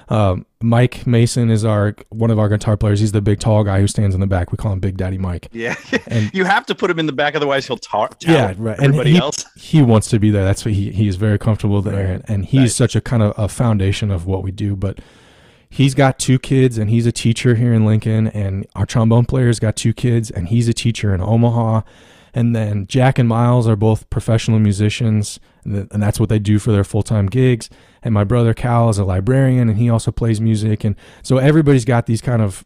Speaker 4: um, Mike Mason is our one of our guitar players. He's the big tall guy who stands in the back. We call him Big Daddy Mike.
Speaker 3: Yeah.
Speaker 4: And
Speaker 3: you have to put him in the back, otherwise he'll talk.
Speaker 4: yeah, right. And
Speaker 3: Everybody
Speaker 4: he,
Speaker 3: else.
Speaker 4: he wants to be there. That's what he he is very comfortable there, and, and he's
Speaker 3: Nice.
Speaker 4: such a kind of a foundation of what we do. But he's got two kids, and he's a teacher here in Lincoln, and our trombone player's got two kids, and he's a teacher in Omaha. And then Jack and Miles are both professional musicians, and th- and that's what they do for their full time gigs. And my brother Cal is a librarian, and he also plays music. And so everybody's got these kind of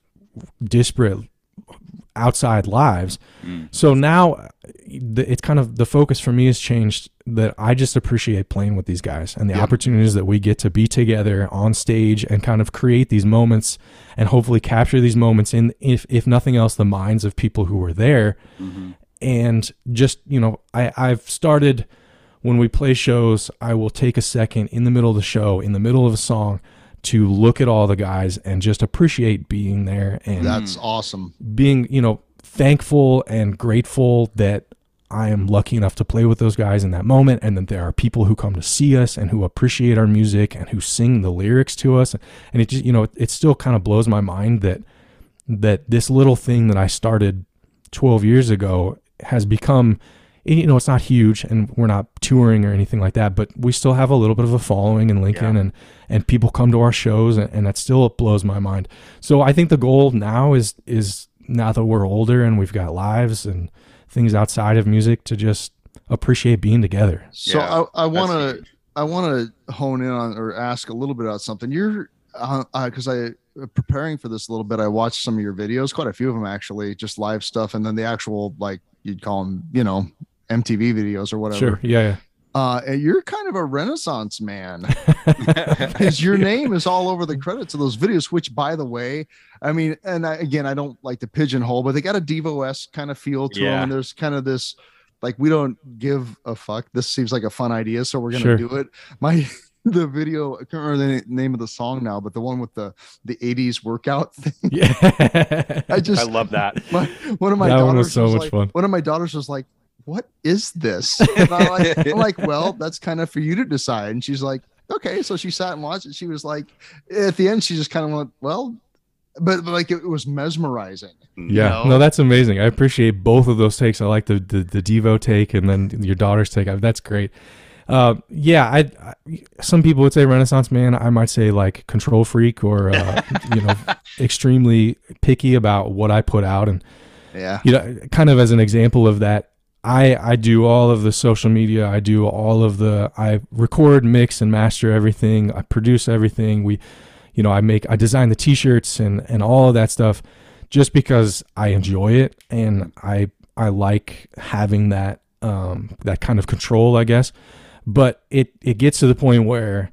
Speaker 4: disparate outside lives.
Speaker 3: Mm.
Speaker 4: So now it's kind of the focus for me has changed. that I just appreciate playing with these guys and the
Speaker 2: Yeah.
Speaker 4: opportunities that we get to be together on stage and kind of create these moments and hopefully capture these moments in if if nothing else the minds of people who were there and just you know I I've started when we play shows I will take a second in the middle of the show in the middle of a song to look at all the guys and just appreciate being there and
Speaker 2: That's awesome.
Speaker 4: being you know thankful and grateful that I am lucky enough to play with those guys in that moment and that there are people who come to see us and who appreciate our music and who sing the lyrics to us and it just you know it, it still kind of blows my mind that that this little thing that I started 12 years ago has become you know it's not huge and we're not touring or anything like that but we still have a little bit of a following in lincoln
Speaker 3: Yeah.
Speaker 4: and and people come to our shows and, and that still blows my mind so i think the goal now is is now that we're older and we've got lives and things outside of music to just appreciate being together
Speaker 2: So
Speaker 3: Yeah,
Speaker 2: I, I want to. I want to hone in on or ask a little bit about something. You're because I uh, preparing for this a little bit. I watched some of your videos, quite a few of them actually, just live stuff, and then the actual like you'd call them, you know, MTV videos or whatever.
Speaker 4: sure yeah
Speaker 2: Uh, you're kind of a renaissance man. Because your name is all over the credits of those videos. Which, by the way, I mean, and I, again, I don't like the pigeonhole, but they got a Devo s kind of feel to them.
Speaker 3: Yeah.
Speaker 2: And there's kind of this, like, we don't give a fuck. This seems like a fun idea, so we're gonna
Speaker 4: Sure.
Speaker 2: do it. My the video, I can't remember the name of the song now, but the one with the the '80s workout thing.
Speaker 4: yeah
Speaker 2: I just
Speaker 3: I love that.
Speaker 2: my one of my
Speaker 4: That
Speaker 2: daughters
Speaker 4: one was so much
Speaker 2: like,
Speaker 4: fun.
Speaker 2: One of my daughters was like, "What is this?" And I'm like, I'm like, "Well, that's kind of for you to decide." And she's like, "Okay." So she sat and watched it. She was like, at the end, she just kind of went, "Well," but, but like it, was mesmerizing.
Speaker 4: Yeah,
Speaker 2: know?
Speaker 4: no, that's amazing. I appreciate both of those takes. I like the the, the Devo take and then your daughter's take. I- That's great. Uh, yeah, I, I some people would say Renaissance man. I might say like control freak or uh, you know extremely picky about what I put out. And
Speaker 2: Yeah.
Speaker 4: you know, kind of as an example of that, I I do all of the social media. I do all of the I record, mix, and master everything. I produce everything. We, you know, I make I design the T-shirts and and all of that stuff, just because I enjoy it and I I like having that um that kind of control, I guess. But it it gets to the point where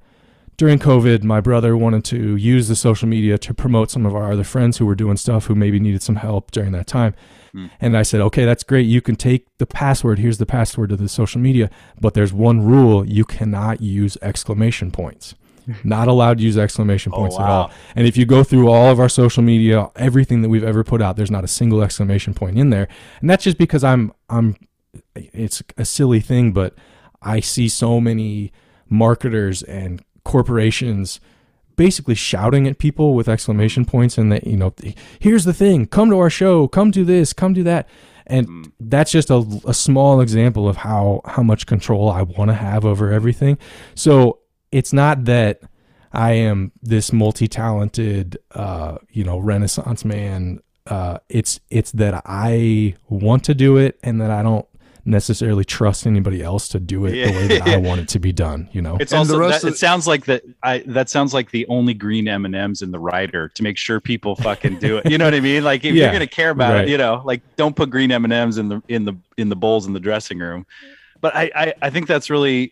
Speaker 4: during COVID, my brother wanted to use the social media to promote some of our other friends who were doing stuff who maybe needed some help during that time. Hmm. And I said, okay, that's great. You can take the password. Here's the password to the social media. But there's one rule you cannot use exclamation points. Not allowed to use exclamation
Speaker 3: Oh,
Speaker 4: points at all. And if you go through all of our social media, everything that we've ever put out, there's not a single exclamation point in there. And that's just because I'm I'm it's a silly thing, but I see so many marketers and corporations basically shouting at people with exclamation points and that you know here's the thing. Come to our show. Come do this. Come do that. And that's just a, a small example of how how much control i want to have over everything. So it's not that i am this multi-talented uh you know renaissance man. Uh it's it's that i want to do it and that i don't necessarily trust anybody else to do it the way that i want it to be done you know
Speaker 3: It's
Speaker 2: And the
Speaker 3: also
Speaker 2: rest
Speaker 3: that,
Speaker 2: of-
Speaker 3: it sounds like that I that sounds like the only green M and M's in the rider to make sure people fucking do it. You know what I mean? Like if
Speaker 4: Yeah,
Speaker 3: you're gonna care about
Speaker 4: right.
Speaker 3: it, you know, like don't put green M and M's in the in the in the bowls in the dressing room. But I I, I think that's really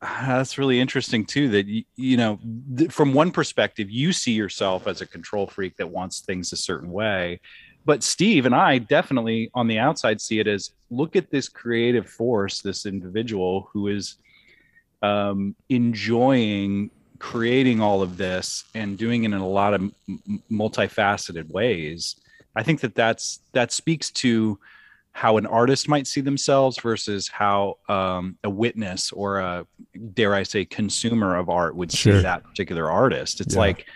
Speaker 3: that's really interesting too. That you, you know, th- from one perspective, you see yourself as a control freak that wants things a certain way, but Steve and I definitely on the outside see it as look at this creative force, this individual who is um, enjoying creating all of this and doing it in a lot of m- multifaceted ways. I think that that's that speaks to how an artist might see themselves versus how um, a witness or a dare I say consumer of art would
Speaker 4: Sure.
Speaker 3: see that particular artist. It's
Speaker 4: Yeah.
Speaker 3: like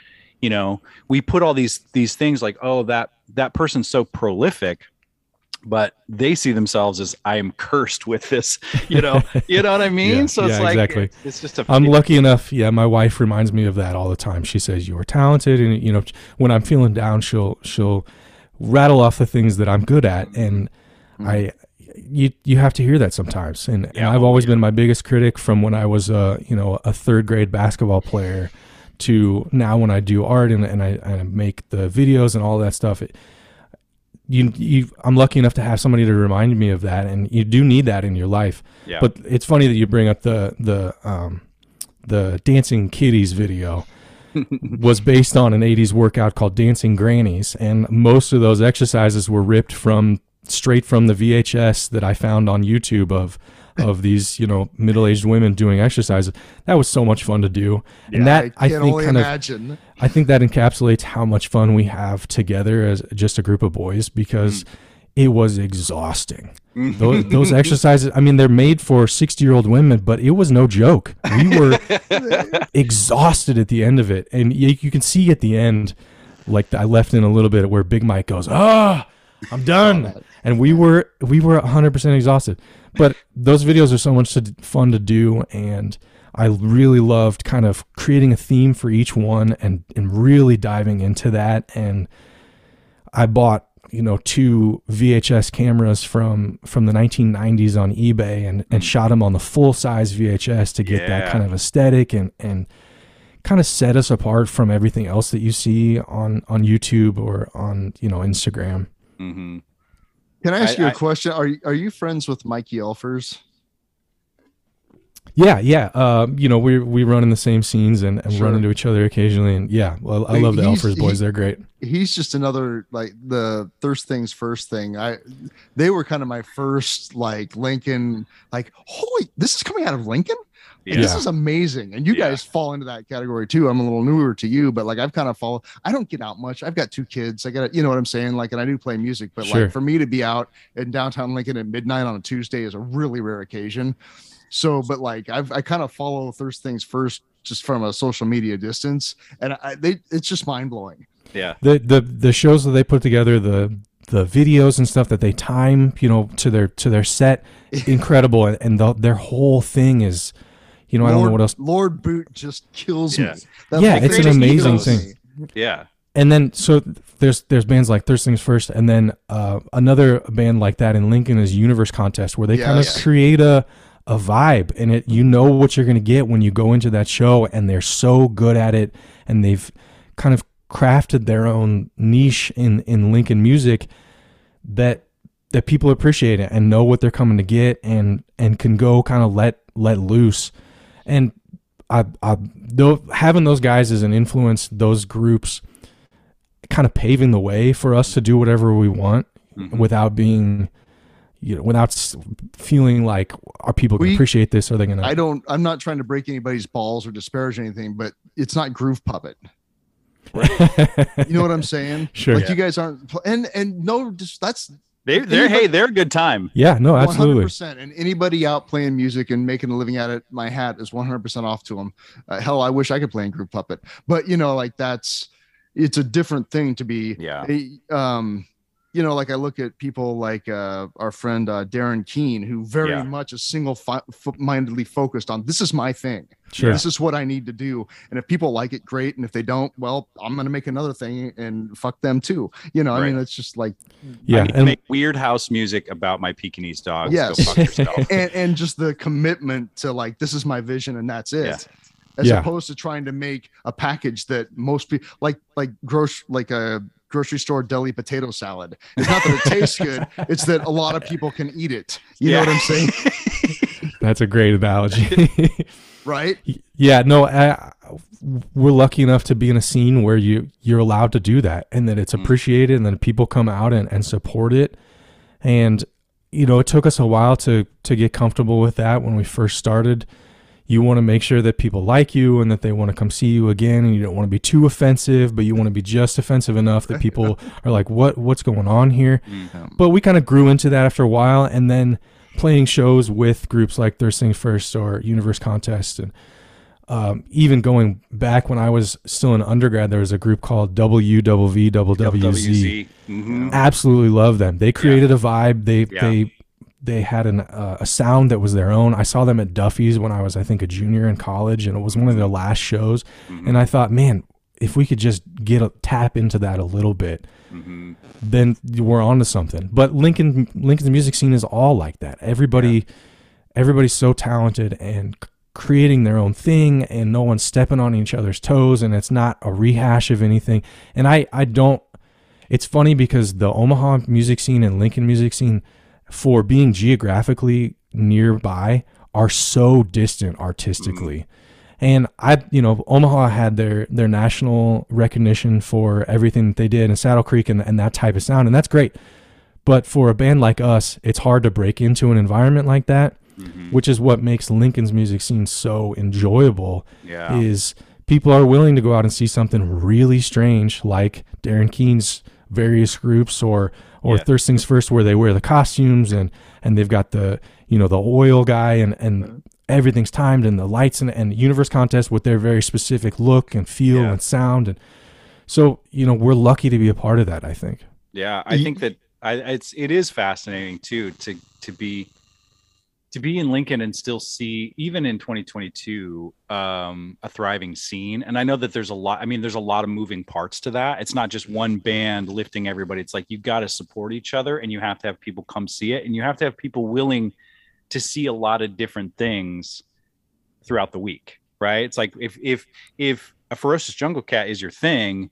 Speaker 3: you know we put all these these things like oh that that person's so prolific but they see themselves as i am cursed with this you know you know what i mean
Speaker 4: Yeah,
Speaker 3: so it's
Speaker 4: yeah,
Speaker 3: like
Speaker 4: exactly.
Speaker 3: it's just a
Speaker 4: I'm lucky enough. Yeah, my wife reminds me of that all the time. She says you're talented, and you know, when I'm feeling down, she'll she'll rattle off the things that I'm good at, and mm-hmm. I you you have to hear that sometimes. And, and I've
Speaker 3: oh,
Speaker 4: always
Speaker 3: yeah.
Speaker 4: been my biggest critic from when I was a you know a third grade basketball player to now when I do art and, and I, I make the videos and all that stuff. It, you you I'm lucky enough to have somebody to remind me of that, and you do need that in your life.
Speaker 3: Yeah.
Speaker 4: But it's funny that you bring up the the um the dancing kitties video was based on an 80s workout called Dancing Grannies and most of those exercises were ripped from straight from the VHS that I found on YouTube of of these, you know, middle-aged women doing exercises. That was so much fun to do. and that
Speaker 2: I
Speaker 4: I, think kind of
Speaker 2: imagine.
Speaker 4: I think that encapsulates how much fun we have together as just a group of boys because it was exhausting. Those, those exercises, I mean, they're made for 60 year old women, but it was no joke. We were exhausted at the end of it. And you, you can see at the end, like I left in a little bit where Big Mike goes, ah, I'm done. And we were, we were 100% exhausted. But those videos are so much to, fun to do. And I really loved kind of creating a theme for each one and, and really diving into that. And I bought, you know, two VHS cameras from from the 1990s on eBay and, and shot them on the full size VHS to get that kind of aesthetic and and kind of set us apart from everything else that you see on on YouTube or on you know Instagram.
Speaker 3: Hmm
Speaker 2: Can I ask
Speaker 3: I-
Speaker 2: you a
Speaker 3: I-
Speaker 2: question? Are you, are you friends with Mikey Elfers?
Speaker 4: Yeah, yeah. Uh, you know, we we run in the same scenes and, and run into each other occasionally. And yeah, well, I
Speaker 2: Like,
Speaker 4: love the
Speaker 2: he's-
Speaker 4: Elfers boys.
Speaker 2: he-
Speaker 4: They're great.
Speaker 2: He's just another like the Thirst Things First thing. I they were kind of my first like Lincoln. Like, holy, this is coming out of Lincoln. Like, This is amazing. And you
Speaker 3: Yeah.
Speaker 2: guys fall into that category too. I'm a little newer to you, but like I've kind of followed. I don't get out much. I've got two kids. I got, you know what I'm saying? Like, and I do play music, but
Speaker 4: Sure.
Speaker 2: like for me to be out in downtown Lincoln at midnight on a Tuesday is a really rare occasion. So, but like I've, I kind of follow Thirst Things first just from a social media distance. And I, they, it's just mind blowing.
Speaker 3: Yeah.
Speaker 4: the the the shows that they put together the the videos and stuff that they time you know to their to their set incredible and, and the, their whole thing is you know i don't know what else
Speaker 2: Lord Boot just kills
Speaker 3: Yeah.
Speaker 2: me. That
Speaker 4: Yeah,
Speaker 3: it's an
Speaker 4: amazing thing.
Speaker 3: Yeah.
Speaker 4: and then so there's there's bands like Thirst Things First, and then uh, another band like that in Lincoln is Universe Contest, where they kind of create a a vibe, and it you know what you're gonna get when you go into that show, and they're so good at it, and they've kind of crafted their own niche in in Lincoln music that that people appreciate it and know what they're coming to get, and and can go kind of let let loose, and I I though having those guys as an influence, those groups kind of paving the way for us to do whatever we want
Speaker 3: Mhm.
Speaker 4: without being you know without feeling like are people going to appreciate this are they going to I
Speaker 2: don't. I'm not trying to break anybody's balls or disparage anything, but it's not Groove Puppet. You know what I'm saying?
Speaker 4: Sure.
Speaker 2: Like
Speaker 3: Yeah.
Speaker 2: you guys aren't. And and no, just that's
Speaker 3: They, they're hey, they're a good time.
Speaker 4: yeah no absolutely
Speaker 2: 100%. And anybody out playing music and making a living at it, my hat is 100% off to them. Uh, hell, I wish I could play in Groove Puppet, but you know, like that's it's a different thing to be.
Speaker 3: Yeah.
Speaker 2: a- um, you know, like I look at people like uh, our friend uh, Darren Keen, who very
Speaker 3: Yeah.
Speaker 2: much is single fi- mindedly focused on this is my thing.
Speaker 4: sure
Speaker 2: This is what I need to do. And if people like it, great. And if they don't, well, I'm going to make another thing and fuck them too. You know, I mean, it's just like,
Speaker 3: I
Speaker 4: yeah
Speaker 3: need to
Speaker 4: and
Speaker 3: make weird house music about my Pekingese dogs.
Speaker 2: Yes.
Speaker 3: Go fuck
Speaker 2: and, and just the commitment to like, this is my vision and that's it.
Speaker 3: Yeah.
Speaker 2: As
Speaker 4: Yeah.
Speaker 2: opposed to trying to make a package that most people like, like gross, like a grocery store deli potato salad. It's not that it tastes good. It's that a lot of people can eat it. You know what I'm saying?
Speaker 4: that's a great analogy
Speaker 2: Right.
Speaker 4: yeah no I, we're lucky enough to be in a scene where you you're allowed to do that and that it's
Speaker 3: Mm.
Speaker 4: appreciated and that people come out and, and support it and you know it took us a while to to get comfortable with that when we first started you want to make sure that people like you and that they want to come see you again and you don't want to be too offensive but you want to be just offensive enough that people are like what what's going on here
Speaker 3: Mm.
Speaker 4: but we kind of grew into that after a while and then playing shows with groups like Thirst Things First or Universe Contest and um, even going back when I was still in undergrad, there was a group called WWV WWZ.
Speaker 3: Mhm.
Speaker 4: Absolutely love them. They created a vibe. They
Speaker 3: Yeah.
Speaker 4: they they had an, uh, a sound that was their own. I saw them at Duffy's when I was I think a junior in college, and it was one of their last shows.
Speaker 3: Mhm.
Speaker 4: And I thought, man, if we could just get a tap into that a little bit,
Speaker 3: Mhm.
Speaker 4: then we're on to something. But Lincoln Lincoln's music scene is all like that. Everybody everybody's so talented and creating their own thing and no one's stepping on each other's toes and it's not a rehash of anything. And I I don't it's funny because the Omaha music scene and Lincoln music scene, for being geographically nearby, are so distant artistically. And I, you know, Omaha had their their national recognition for everything that they did in Saddle Creek and, and that type of sound, and that's great. But for a band like us, it's hard to break into an environment like that, mm-hmm. which is what makes Lincoln's music scene so enjoyable.
Speaker 3: Yeah.
Speaker 4: Is people are willing to go out and see something really strange, like Darren Keen's various groups, or or
Speaker 3: Yeah.
Speaker 4: Thirst Things First, where they wear the costumes and and they've got the you know the oil guy and and uh-huh. everything's timed and the lights and and universe contest with their very specific look and feel
Speaker 3: Yeah.
Speaker 4: and sound and so you know we're lucky to be a part of that. I think.
Speaker 3: Yeah, I think that I it's it is fascinating too to to be to be in Lincoln and still see even in 2022 um a thriving scene. And I know that there's a lot I mean there's a lot of moving parts to that. It's not just one band lifting everybody. It's like you got to support each other and you have to have people come see it. And you have to have people willing to see a lot of different things throughout the week right? It's like if if if a ferocious jungle cat is your thing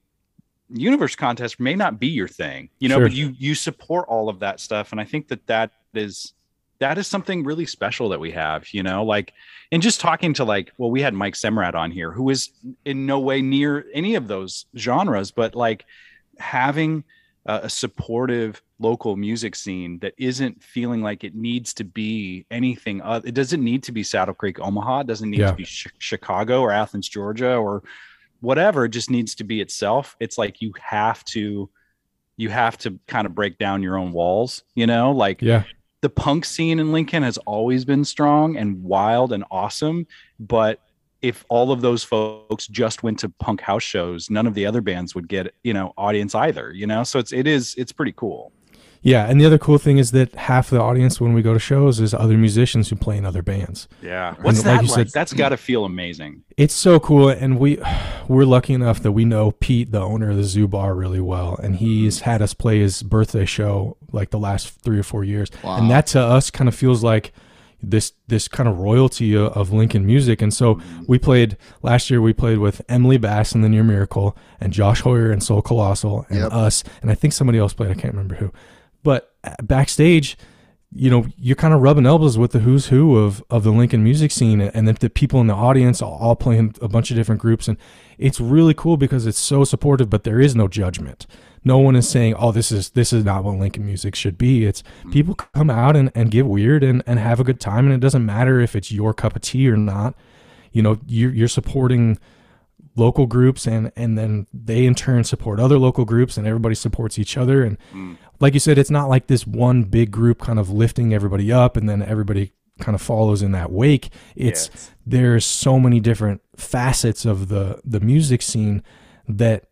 Speaker 3: universe contest may not be your thing you know
Speaker 4: Sure.
Speaker 3: but you you support all of that stuff. And i think that that is that is something really special that we have you know like and just talking to like well we had mike semrad on here who is in no way near any of those genres but like having a, a supportive local music scene that isn't feeling like it needs to be anything other it doesn't need to be saddle creek omaha it doesn't need
Speaker 4: Yeah.
Speaker 3: to be Chi- chicago or athens georgia or whatever it just needs to be itself it's like you have to you have to kind of break down your own walls you know like
Speaker 4: Yeah.
Speaker 3: The punk scene in lincoln has always been strong and wild and awesome but if all of those folks just went to punk house shows none of the other bands would get you know audience either you know? So it's it is it's pretty cool
Speaker 4: Yeah, and the other cool thing is that half the audience when we go to shows is other musicians who play in other bands.
Speaker 3: yeah what's
Speaker 4: like
Speaker 3: that
Speaker 4: you
Speaker 3: like,
Speaker 4: said-
Speaker 3: that's got to feel amazing
Speaker 4: It's so cool, and we we're lucky enough that we know Pete, the owner of the Zoo Bar, really well, and he's mm-hmm. had us play his birthday show like the last three or four years,
Speaker 2: Wow.
Speaker 4: and that to us kind of feels like this this kind of royalty of, of Lincoln music. And so mm-hmm. we played last year. We played with Emily Bass and the Near Miracle, and Josh Hoyer and Soul Colossal, and
Speaker 2: Yep.
Speaker 4: us, and I think somebody else played. I can't remember who, but backstage you know, you're kind of rubbing elbows with the who's who of of the Lincoln music scene, and the, the people in the audience all, all playing a bunch of different groups, and it's really cool because it's so supportive. But there is no judgment. No one is saying, "Oh, this is this is not what Lincoln music should be." It's hmm. people come out and, and get weird and, and have a good time, and it doesn't matter if it's your cup of tea or not. You know, you're you're supporting local groups and and then they in turn support other local groups and everybody supports each other and hmm. Like you said it's not like this one big group kind of lifting everybody up and then everybody kind of follows in that wake. It's
Speaker 3: Yes.
Speaker 4: there's so many different facets of the the music scene that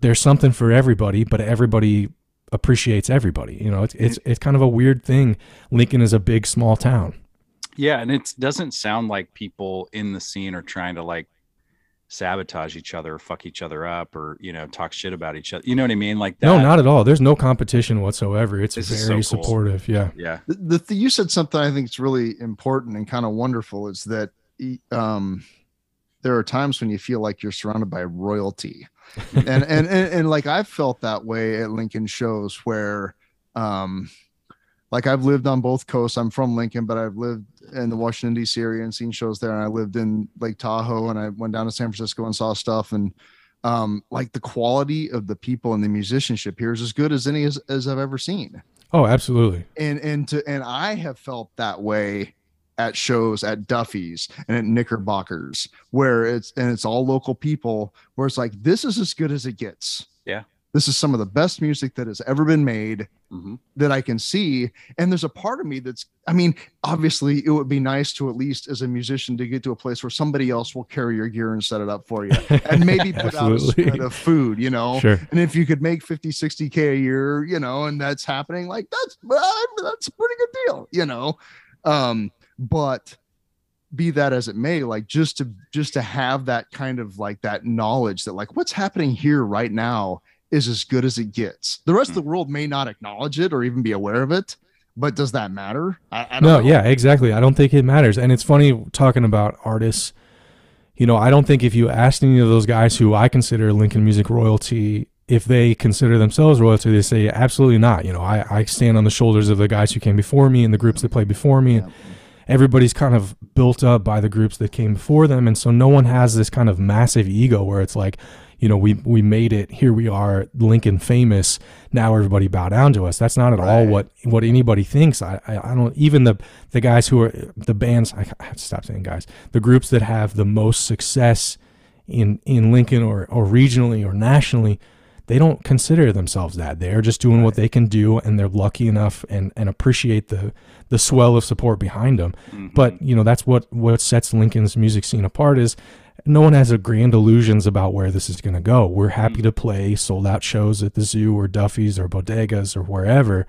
Speaker 4: there's something for everybody but everybody appreciates everybody you know? It's it's, it's kind of a weird thing. Lincoln is a big small town.
Speaker 3: Yeah, and it doesn't sound like people in the scene are trying to like sabotage each other, or fuck each other up, or you know, talk shit about each other. You know what I mean? Like that.
Speaker 4: no not at all there's no competition whatsoever it's
Speaker 3: This
Speaker 4: very
Speaker 3: so cool.
Speaker 4: supportive yeah
Speaker 3: Yeah.
Speaker 2: the, the you said something I think is really important and kind of wonderful is that um, there are times when you feel like you're surrounded by royalty, and, and and and like I've felt that way at Lincoln shows where, um, like I've lived on both coasts. I'm from Lincoln, but I've lived in the Washington D.C. area and seen shows there, and I lived in Lake Tahoe, and I went down to San Francisco and saw stuff and. Um, like the quality of the people and the musicianship here is as good as any as, as I've ever seen
Speaker 4: oh absolutely
Speaker 2: and and to and I have felt that way at shows at Duffy's and at Knickerbockers where it's and it's all local people where it's like this is as good as it gets.
Speaker 3: Yeah.
Speaker 2: This is some of the best music that has ever been made
Speaker 3: Mhm.
Speaker 2: that I can see and there's a part of me that's I mean obviously it would be nice to at least as a musician to get to a place where somebody else will carry your gear and set it up for you and maybe put out a spread of food, you know.
Speaker 4: sure
Speaker 2: And if you could make 50, 60 K a year, you know, and that's happening, like that's well, that's a pretty good deal, you know. Um, but be that as it may, like just to just to have that kind of like that knowledge that like what's happening here right now is as good as it gets. The rest of the hmm. world may not acknowledge it or even be aware of it, but does that matter? I, I don't
Speaker 4: no
Speaker 2: know.
Speaker 4: yeah exactly i don't think it matters and it's funny talking about artists you know i don't think if you asked any of those guys who i consider lincoln music royalty if they consider themselves royalty, they say absolutely not. You know, I, I stand on the shoulders of the guys who came before me and the groups that played before me.
Speaker 2: Yeah.
Speaker 4: Everybody's kind of built up by the groups that came before them, and so no one has this kind of massive ego where it's like, you know, we we made it. Here we are, Lincoln famous. Now everybody bow down to us. That's not at all what what anybody thinks. I, I I don't even the the guys who are the bands. I have to stop saying guys. The groups that have the most success in in Lincoln or or regionally or nationally, they don't consider themselves that. They're just doing what they can do, and they're lucky enough and and appreciate the the swell of support behind them. Mm-hmm. But you know that's what what sets Lincoln's music scene apart is no one has a grand illusions about where this is going to go. We're happy mm. to play sold out shows at the zoo or Duffy's or Bodegas or wherever,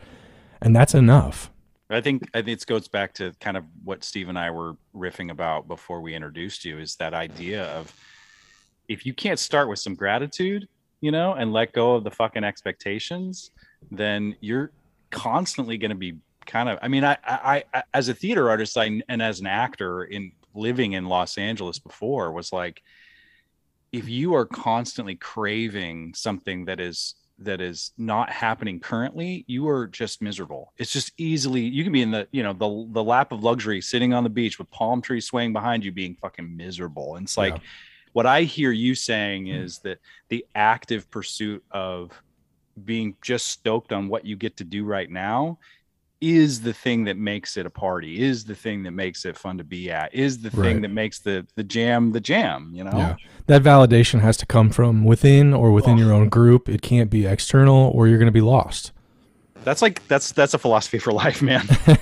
Speaker 4: and that's enough.
Speaker 3: I think I think it goes back to kind of what Steve and I were riffing about before we introduced you is that idea of if you can't start with some gratitude, you know, and let go of the fucking expectations, then you're constantly going to be kind of. I mean, I, I, I as a theater artist, I and as an actor in living in Los Angeles before was like, if you are constantly craving something that is that is not happening currently you are just miserable. It's just easily you can be in the you know the the lap of luxury sitting on the beach with palm trees swaying behind you being fucking miserable. And it's like
Speaker 4: Yeah.
Speaker 3: what i hear you saying hmm. is that the active pursuit of being just stoked on what you get to do right now is the thing that makes it a party is the thing that makes it fun to be at is the thing
Speaker 4: Right.
Speaker 3: that makes the the jam the jam you know
Speaker 4: Yeah. That validation has to come from within or within your own group. It can't be external or you're going to be lost.
Speaker 3: that's like that's that's a philosophy for life man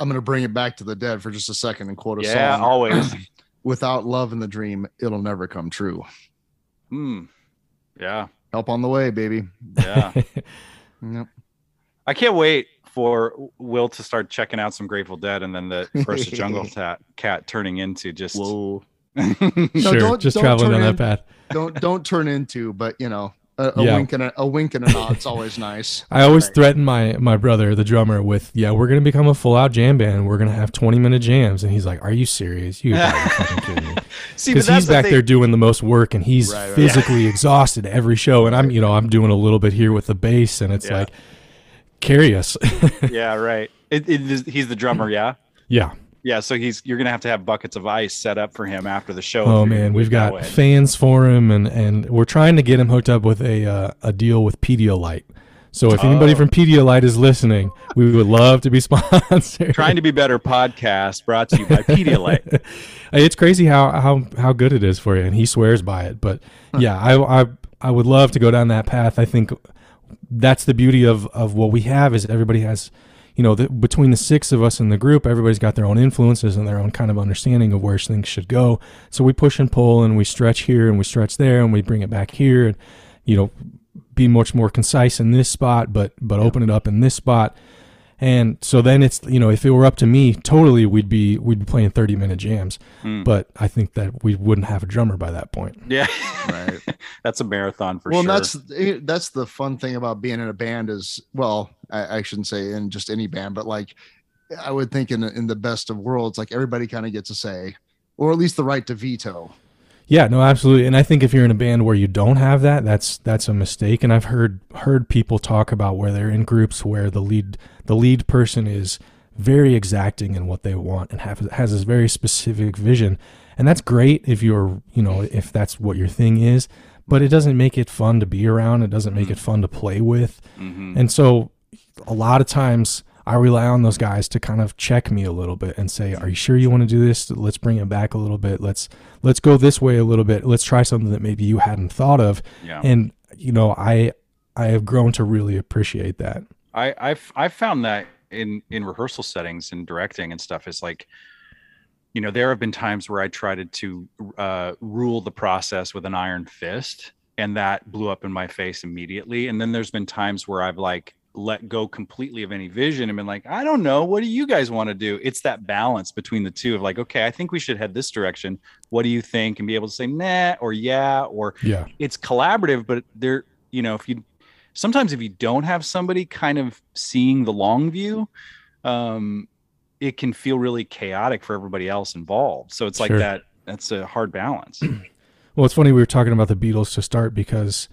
Speaker 2: I'm gonna bring it back to the dead for just a second and quote a
Speaker 3: yeah
Speaker 2: song.
Speaker 3: always
Speaker 2: Without love in the dream, it'll never come true.
Speaker 3: Hmm. yeah
Speaker 2: Help on the way, baby.
Speaker 3: yeah
Speaker 2: Yep.
Speaker 3: I can't wait for Will to start checking out some Grateful Dead and then the first Jungle cat, cat turning into just
Speaker 2: Whoa.
Speaker 4: sure,
Speaker 2: don't-
Speaker 4: just
Speaker 2: don't
Speaker 4: traveling
Speaker 2: turn
Speaker 4: down
Speaker 2: in-
Speaker 4: that path.
Speaker 2: Don't don't turn into, but you know, a, a
Speaker 4: Yeah.
Speaker 2: wink and a, a wink and a nod's always nice.
Speaker 4: I always
Speaker 2: Right.
Speaker 4: threaten my my brother, the drummer, with yeah, we're gonna become a full out jam band. We're gonna have twenty minute jams, and he's like, "Are you serious? You fucking kidding me?"
Speaker 3: see
Speaker 4: Because he's
Speaker 3: the
Speaker 4: back
Speaker 3: thing.
Speaker 4: there doing the most work, and he's
Speaker 2: Right, right.
Speaker 4: physically exhausted every show, and I'm you know I'm doing a little bit here with the bass, and it's
Speaker 3: Yeah.
Speaker 4: like carry us.
Speaker 3: yeah right it, it is, he's the drummer yeah
Speaker 4: yeah.
Speaker 3: yeah so he's you're gonna have to have buckets of ice set up for him after the show
Speaker 4: Oh man, we've
Speaker 3: do it that
Speaker 4: got
Speaker 3: way.
Speaker 4: fans for him, and and we're trying to get him hooked up with a uh, a deal with Pedialyte. So if anybody
Speaker 3: Oh.
Speaker 4: from Pedialyte is listening, we would love to be sponsored.
Speaker 3: trying to be better podcast brought to you by Pedialyte
Speaker 4: it's crazy how how how good it is for you, and he swears by it. But yeah, I I I would love to go down that path. I think that's the beauty of of what we have is everybody has, you know, the, between the six of us in the group, everybody's got their own influences and their own kind of understanding of where things should go. So we push and pull, and we stretch here and we stretch there, and we bring it back here, and you know, be much more concise in this spot, but but open it up in this spot. And so then it's you know if it were up to me totally we'd be we'd be playing 30 minute jams
Speaker 3: Hmm.
Speaker 4: but I think that we wouldn't have a drummer by that point.
Speaker 3: yeah
Speaker 2: Right.
Speaker 3: that's a marathon for
Speaker 2: well,
Speaker 3: sure
Speaker 2: Well, that's that's the fun thing about being in a band is well, I, I shouldn't say in just any band, but like I would think in in the best of worlds, like everybody kind of gets a say, or at least the right to veto.
Speaker 4: Yeah, no, absolutely. And I think if you're in a band where you don't have that, that's that's a mistake. And I've heard heard people talk about where they're in groups where the lead the lead person is very exacting in what they want and have, has this very specific vision. And that's great if you're, you know, if that's what your thing is, but it doesn't make it fun to be around. It doesn't make it fun to play with.
Speaker 3: Mhm.
Speaker 4: And so a lot of times I rely on those guys to kind of check me a little bit and say, "Are you sure you want to do this? Let's bring it back a little bit. Let's let's go this way a little bit. Let's try something that maybe you hadn't thought of."
Speaker 3: yeah
Speaker 4: And you know, I I have grown to really appreciate that.
Speaker 3: I I've I found that in in rehearsal settings and directing and stuff is like you know there have been times where I tried to uh, rule the process with an iron fist and that blew up in my face immediately. And then there's been times where I've like let go completely of any vision and been like I don't know. What do you guys want to do? It's that balance between the two of like okay I think we should head this direction. What do you think? And be able to say nah or yeah or
Speaker 4: Yeah.
Speaker 3: it's collaborative but there you know if you sometimes if you don't have somebody kind of seeing the long view um it can feel really chaotic for everybody else involved so it's like
Speaker 4: Sure.
Speaker 3: that that's a hard balance
Speaker 4: Well, it's funny we were talking about the Beatles to start because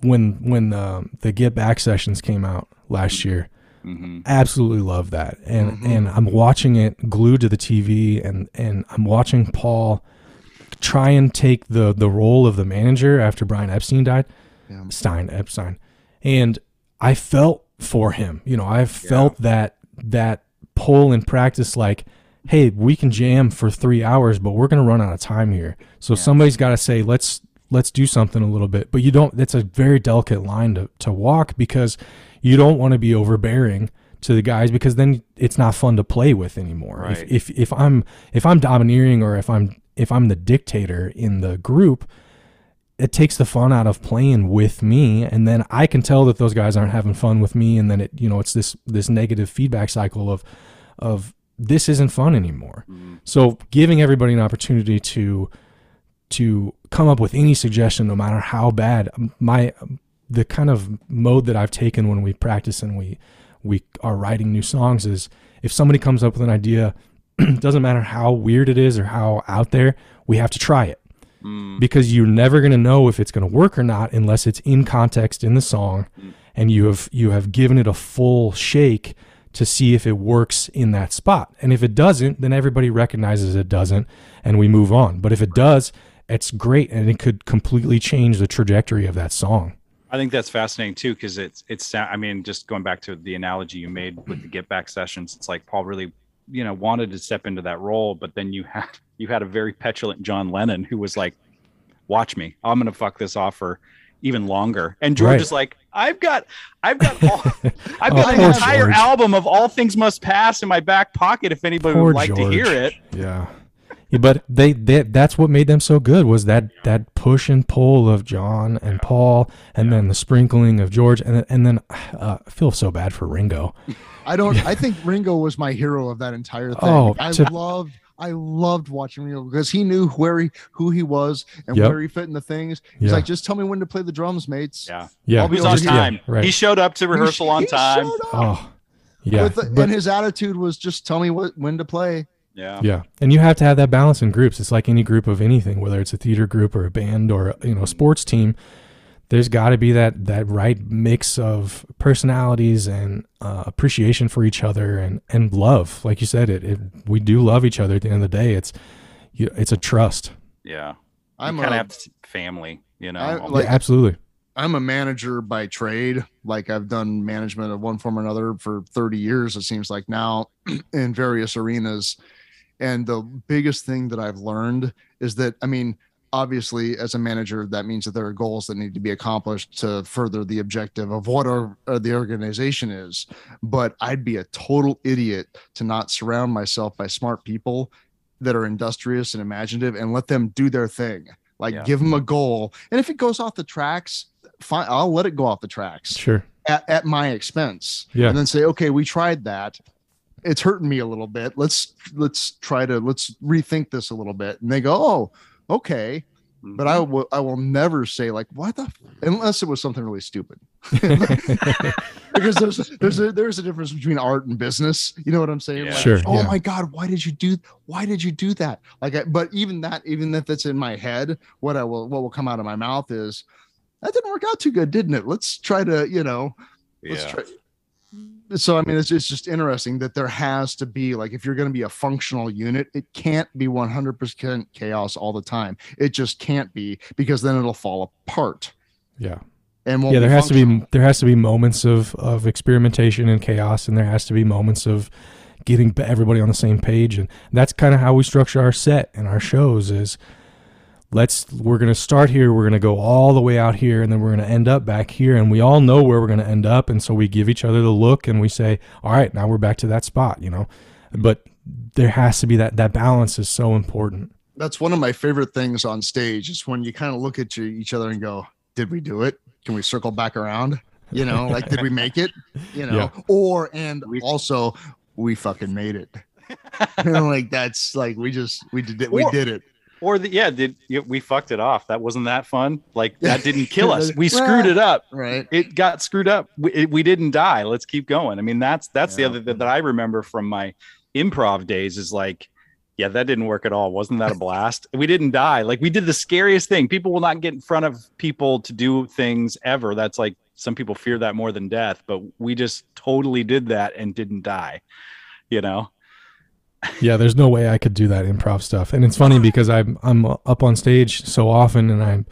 Speaker 4: when when um, the Get Back sessions came out last year,
Speaker 3: hmm
Speaker 4: absolutely love that, and
Speaker 2: Mhm.
Speaker 4: and I'm watching it glued to the TV, and and I'm watching Paul try and take the the role of the manager after Brian Epstein died,
Speaker 2: Yeah.
Speaker 4: Stein Epstein, and I felt for him. You know, I felt that that pull in practice, like, hey, we can jam for three hours, but we're gonna run out of time here. So somebody's got to say, let's let's do something a little bit. But you don't. That's a very delicate line to to walk because you don't want to be overbearing to the guys because then it's not fun to play with anymore.
Speaker 3: Right.
Speaker 4: If, if if I'm if I'm domineering or if I'm if I'm the dictator in the group, it takes the fun out of playing with me and then I can tell that those guys aren't having fun with me and then it you know it's this this negative feedback cycle of of this isn't fun anymore. Mm-hmm. So giving everybody an opportunity to to come up with any suggestion no matter how bad my the kind of mode that I've taken when we practice and we we are writing new songs is if somebody comes up with an idea doesn't matter how weird it is or how out there we have to try it
Speaker 3: Mm.
Speaker 4: because you're never going to know if it's going to work or not unless it's in context in the song and you have you have given it a full shake to see if it works in that spot and if it doesn't then everybody recognizes it doesn't and we move on but if it does it's great and it could completely change the trajectory of that song
Speaker 3: I think that's fascinating too, because it's it's. I mean, just going back to the analogy you made with the get back sessions, it's like Paul really, you know, wanted to step into that role, but then you had you had a very petulant John Lennon who was like, "Watch me, I'm gonna fuck this off for even longer." And George
Speaker 4: Right.
Speaker 3: is like, "I've got, I've got, all, I've
Speaker 4: Oh,
Speaker 3: got an entire
Speaker 4: George.
Speaker 3: album of All Things Must Pass in my back pocket if anybody
Speaker 4: Poor
Speaker 3: would like to hear it."
Speaker 4: Yeah. Yeah, but they, they that's what made them so good was that that push and pull of John and Paul and then the sprinkling of George and then, and then uh, I feel so bad for Ringo.
Speaker 2: I don't. I think Ringo was my hero of that entire thing.
Speaker 4: Oh,
Speaker 2: I
Speaker 4: to-
Speaker 2: loved. I loved watching Ringo because he knew where he who he was and
Speaker 4: Yep.
Speaker 2: where he fit in the things. He's
Speaker 4: Yeah.
Speaker 2: like, just tell me when to play the drums, mates.
Speaker 3: Yeah,
Speaker 4: Yeah.
Speaker 2: I'll
Speaker 3: he
Speaker 2: be
Speaker 3: on
Speaker 2: over
Speaker 4: just-
Speaker 2: here.
Speaker 3: time.
Speaker 4: yeah, right.
Speaker 3: He showed up to rehearsal
Speaker 2: sh-
Speaker 3: on
Speaker 2: he
Speaker 3: time.
Speaker 4: Oh. Yeah.
Speaker 2: With the-
Speaker 4: but-
Speaker 2: and his attitude was just tell me what when to play.
Speaker 3: Yeah,
Speaker 4: yeah. And you have to have that balance in groups. It's like any group of anything, whether it's a theater group or a band or you know, a sports team. There's got to be that that right mix of personalities and uh, appreciation for each other and and love. Like you said, it, it we do love each other. At the end of the day, it's you, it's a trust.
Speaker 3: yeah.
Speaker 2: I'm
Speaker 3: kind
Speaker 2: a-
Speaker 3: of family, you know.
Speaker 2: I- like-
Speaker 4: yeah, absolutely.
Speaker 2: I'm a manager by trade. Like I've done management of one form or another for 30 years, it seems like now in various arenas. And the biggest thing that I've learned is that, I mean, obviously, as a manager, that means that there are goals that need to be accomplished to further the objective of what our, uh, the organization is. But I'd be a total idiot to not surround myself by smart people that are industrious and imaginative and let them do their thing. Like,
Speaker 3: Yeah.
Speaker 2: give them a goal. And if it goes off the tracks, fine, I'll let it go off the tracks
Speaker 4: Sure.
Speaker 2: at, at my expense.
Speaker 4: Yeah.
Speaker 2: And then say, okay, we tried that. It's hurting me a little bit. Let's let's try to let's rethink this a little bit. And they go, oh, okay. But I mm-hmm. will I will never say like what the f-" unless it was something really stupid. because there's there's a there's a difference between art and business. You know what I'm saying?
Speaker 3: Yeah.
Speaker 2: Like,
Speaker 4: Sure,
Speaker 2: Oh
Speaker 4: yeah.
Speaker 2: my God, why did you do why did you do that? Like I, but even that, even if it's in my head, what I will what will come out of my mouth is that didn't work out too good, didn't it? Let's try to, you know, let's
Speaker 3: yeah.
Speaker 2: try so i mean it's, it's just interesting that there has to be like if you're going to be a functional unit it can't be 100% chaos all the time it just can't be because then it'll fall apart
Speaker 4: Yeah.
Speaker 2: and
Speaker 4: yeah, there has to be there has to be moments of of experimentation and chaos, and there has to be moments of getting everybody on the same page, and that's kind of how we structure our set and our shows. Is let's we're gonna start here, we're gonna go all the way out here, and then we're gonna end up back here, and we all know where we're gonna end up, and so we give each other the look, and we say, all right, now we're back to that spot, you know, but there has to be that that balance is so important.
Speaker 2: that's one of my favorite things on stage is when you kind of look at you, each other and go did we do it? Can we circle back around? You know like did we make it? You know?
Speaker 4: Yeah.
Speaker 2: or and
Speaker 3: We-
Speaker 2: also we fucking made it. You like that's like we just we did it we
Speaker 3: Or-
Speaker 2: did it
Speaker 3: Or the, yeah, did we fucked it off? That wasn't that fun. Like that didn't kill us. We screwed it up.
Speaker 2: right
Speaker 3: It got screwed up. We, it, we didn't die. Let's keep going. I mean, that's that's
Speaker 2: Yeah.
Speaker 3: the other that, that I remember from my improv days is like Yeah, that didn't work at all. Wasn't that a blast? we didn't die. Like we did the scariest thing. People will not get in front of people to do things ever. That's like some people fear that more than death, but we just totally did that and didn't die. You know?
Speaker 4: Yeah, there's no way I could do that improv stuff. And it's funny because I'm I'm up on stage so often and I'm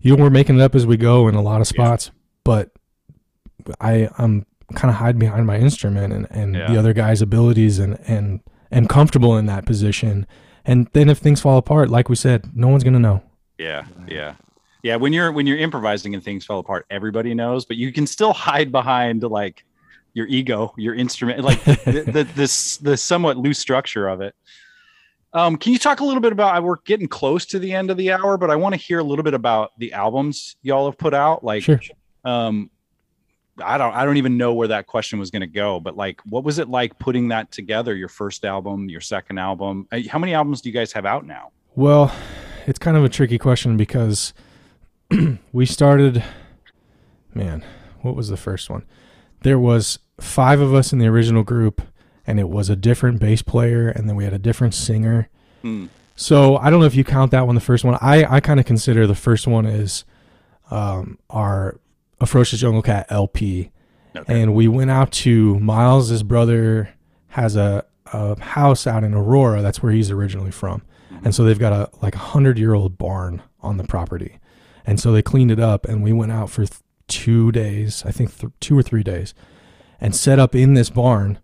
Speaker 4: you know we're making it up as we go in a lot of spots, yeah. but I I'm kind of hide behind my instrument and, and yeah. the other guy's abilities and and am comfortable in that position. And then if things fall apart, like we said, no one's gonna know.
Speaker 3: Yeah, yeah. Yeah, when you're when you're improvising and things fall apart, everybody knows, but you can still hide behind like your ego, your instrument, like the, the, this the somewhat loose structure of it. Um, can you talk a little bit about? We're getting close to the end of the hour, but I want to hear a little bit about the albums y'all have put out. Like,
Speaker 4: sure.
Speaker 3: um, I don't, I don't even know where that question was going to go, but like, what was it like putting that together? Your first album, your second album. Uh, how many albums do you guys have out now?
Speaker 4: Well, it's kind of a tricky question because we started. Man, what was the first one? There was five of us in the original group, and it was a different bass player, and then we had a different singer. Hmm. So I don't know if you count that one the first one. I, I kind of consider the first one is um, our Ferocious Jungle Cat LP. Okay. And we went out to Miles' his brother has a, a house out in Aurora. That's where he's originally from. Mm-hmm. And so they've got a like a hundred year old barn on the property. And so they cleaned it up and we went out for th- two days, I think th- two or three days and set up in this barn.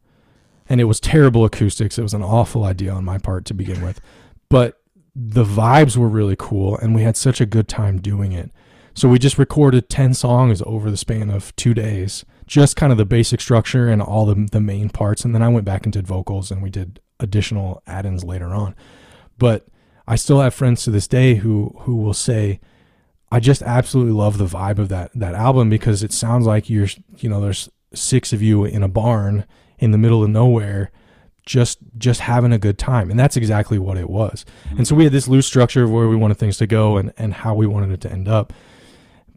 Speaker 4: And it was terrible acoustics. It was an awful idea on my part to begin with. But the vibes were really cool and we had such a good time doing it. So we just recorded 10 songs over the span of two days, just kind of the basic structure and all the, the main parts. And then I went back and did vocals and we did additional add ins later on. But I still have friends to this day who, who will say, I just absolutely love the vibe of that, that album because it sounds like you're, you know, there's six of you in a barn in the middle of nowhere just just having a good time. And that's exactly what it was. Mm-hmm. And so we had this loose structure of where we wanted things to go and and how we wanted it to end up.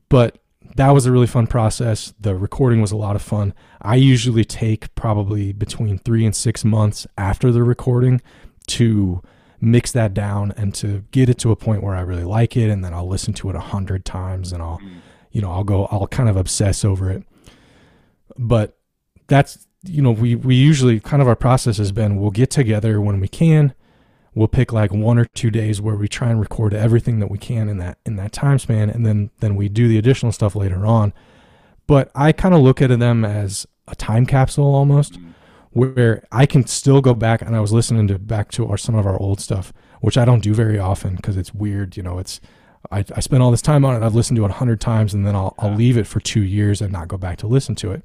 Speaker 4: But that was a really fun process. The recording was a lot of fun. I usually take probably between three and six months after the recording to mix that down and to get it to a point where i really like it. And then i'll listen to it a hundred times and i'll mm. you know i'll go i'll kind of obsess over it but that's you know we we usually kind of our process has been we'll get together when we can. We'll pick like one or two days where we try and record everything that we can in that in that time span and then then we do the additional stuff later on. But i kind of look at them as a time capsule almost mm-hmm. where i can still go back and i was listening to back to our some of our old stuff which i don't do very often because it's weird you know it's I, I spent all this time on it i've listened to it a hundred times and then I'll, I'll leave it for two years and not go back to listen to it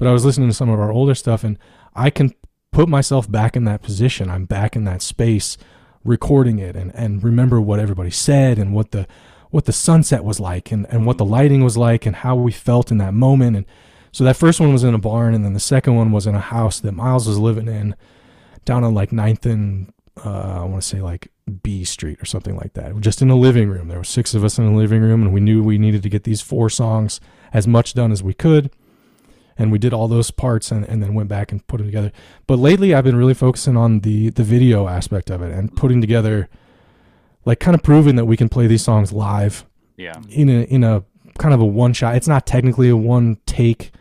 Speaker 4: but I was listening to some of our older stuff and I can put myself back in that position. I'm back in that space recording it and, and remember what everybody said and what the what the sunset was like and, and what the lighting was like and how we felt in that moment. And so that first one was in a barn and then the second one was in a house that Miles was living in down on like ninth and uh, I want to say like B Street or something like that. Just in a living room. There were six of us in the living room and we knew we needed to get these four songs as much done as we could and we did all those parts and, and then went back and put them together. But lately I've been really focusing on the the video aspect of it and putting together like kind of proving that we can play these songs live.
Speaker 3: Yeah.
Speaker 4: In a in a kind of a one shot. It's not technically a one take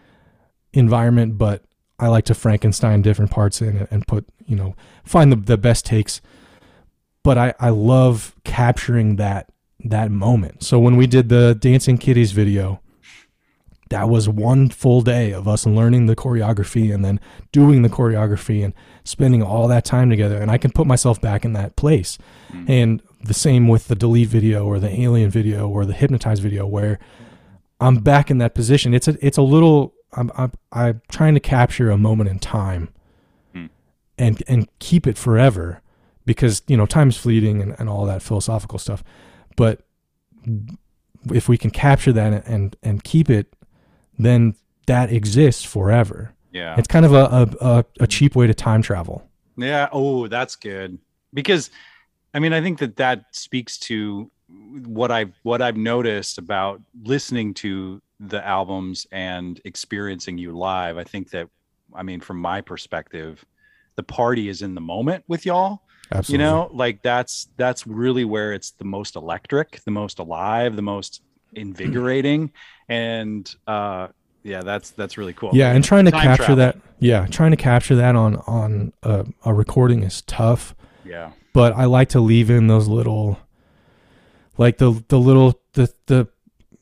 Speaker 4: environment, but I like to Frankenstein different parts in it and put, you know, find the, the best takes. But I, I love capturing that that moment. So when we did the Dancing Kitties video, that was one full day of us learning the choreography and then doing the choreography and spending all that time together and i can put myself back in that place mm-hmm. and the same with the delete video or the alien video or the hypnotize video where i'm back in that position it's a it's a little i'm i'm, I'm trying to capture a moment in time mm-hmm. and and keep it forever because you know time's fleeting and, and all that philosophical stuff but if we can capture that and, and keep it then that exists forever.
Speaker 3: Yeah.
Speaker 4: It's kind of a, a, a cheap way to time travel.
Speaker 3: Yeah. Oh, that's good. Because I mean, I think that that speaks to what I've what I've noticed about listening to the albums and experiencing you live. I think that I mean, from my perspective, the party is in the moment with y'all.
Speaker 4: Absolutely.
Speaker 3: You know, like that's that's really where it's the most electric, the most alive, the most invigorating, and uh, yeah, that's that's really cool.
Speaker 4: Yeah, and trying to
Speaker 3: Time
Speaker 4: capture
Speaker 3: travel.
Speaker 4: that. Yeah, trying to capture that on on a, a recording is tough.
Speaker 3: yeah,
Speaker 4: but I like to leave in those little like the the little the the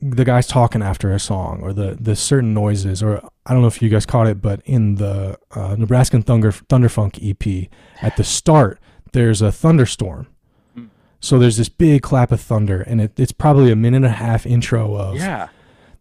Speaker 4: the guys talking after a song or the the certain noises or I don't know if you guys caught it but in the uh, Nebraskan Thunder Thunderfunk EP at the start there's a thunderstorm.
Speaker 3: Mm.
Speaker 4: So there's this big clap of thunder and it, it's probably a minute and a half intro of
Speaker 3: yeah,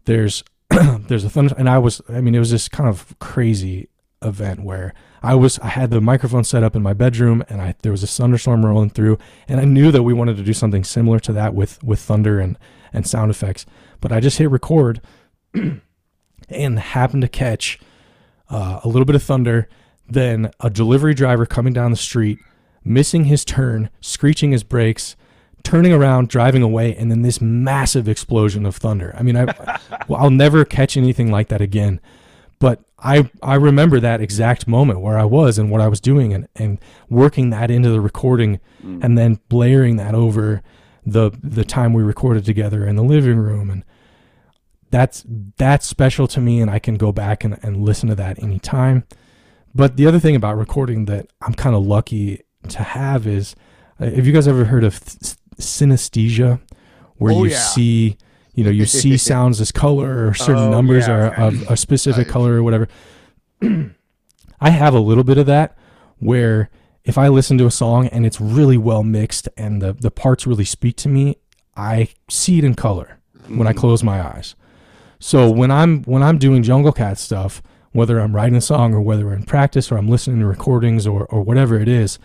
Speaker 4: there's there's a thunder and I was I mean it was this kind of crazy event where I was I had the microphone set up in my bedroom and I there was a thunderstorm rolling through and I knew that we wanted to do something similar to that with with thunder and and sound effects. But I just hit record and happened to catch uh, a little bit of thunder then a delivery driver coming down the street missing his turn screeching his brakes turning around driving away and then this massive explosion of thunder. I mean i well, i'll never catch anything like that again. But i i remember that exact moment where i was and what i was doing and and working that into the recording and then layering that over the the time we recorded together in the living room. And that's that's special to me and i can go back and, and listen to that anytime. But the other thing about recording that i'm kind of lucky to have is uh, have you guys ever heard of th- synesthesia where
Speaker 2: Oh,
Speaker 4: you
Speaker 2: yeah.
Speaker 4: see you know you see sounds as color or certain
Speaker 3: Oh,
Speaker 4: numbers
Speaker 3: yeah.
Speaker 4: are of a specific color or whatever i have a little bit of that where if i listen to a song and it's really well mixed and the, the parts really speak to me i see it in color when i mm. close my eyes so when i'm when i'm doing jungle cat stuff whether i'm writing a song or whether we're in practice or i'm listening to recordings or or whatever it is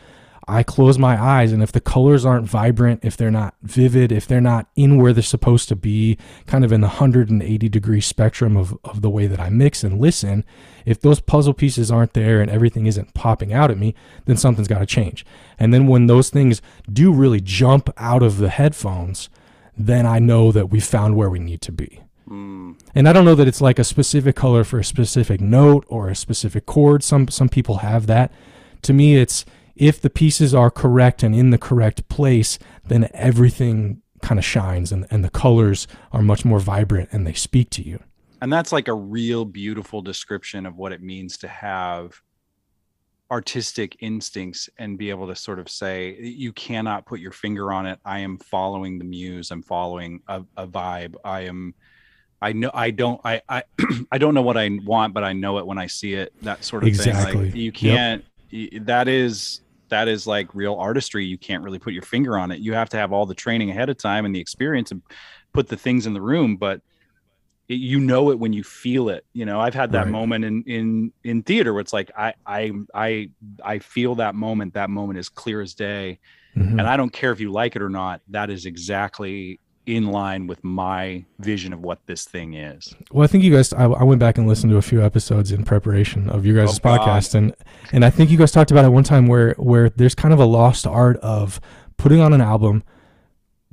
Speaker 4: I close my eyes, and if the colors aren't vibrant, if they're not vivid, if they're not in where they're supposed to be, kind of in the 180 degree spectrum of, of the way that I mix and listen, if those puzzle pieces aren't there and everything isn't popping out at me, then something's got to change. And then when those things do really jump out of the headphones, then I know that we've found where we need to be. Hmm. And I don't know that it's like a specific color for a specific note or a specific chord. Some some people have that. To me, it's if the pieces are correct and in the correct place, then everything kind of shines and, and the colors are much more vibrant and they speak to you.
Speaker 3: and that's like a real beautiful description of what it means to have artistic instincts and be able to sort of say you cannot put your finger on it. I am following the muse. I'm following a, a vibe. I am i know i don't i i, I don't know what i want but i know it when i see it that sort of thing.
Speaker 4: Exactly.
Speaker 3: like you can't y- that is that is like real artistry you can't really put your finger on it you have to have all the training ahead of time and the experience and put the things in the room but it, you know it when you feel it you know i've had that
Speaker 4: Right.
Speaker 3: moment in in in theater where it's like i i i i feel that moment that moment is clear as day
Speaker 4: Mhm.
Speaker 3: and i don't care if you like it or not that is exactly in line with my vision of what this thing is
Speaker 4: Well, I think you guys. I, I went back and listened to a few episodes in preparation of you guys'
Speaker 3: Oh, God.
Speaker 4: podcast, and and I think you guys talked about it one time where where there's kind of a lost art of putting on an album,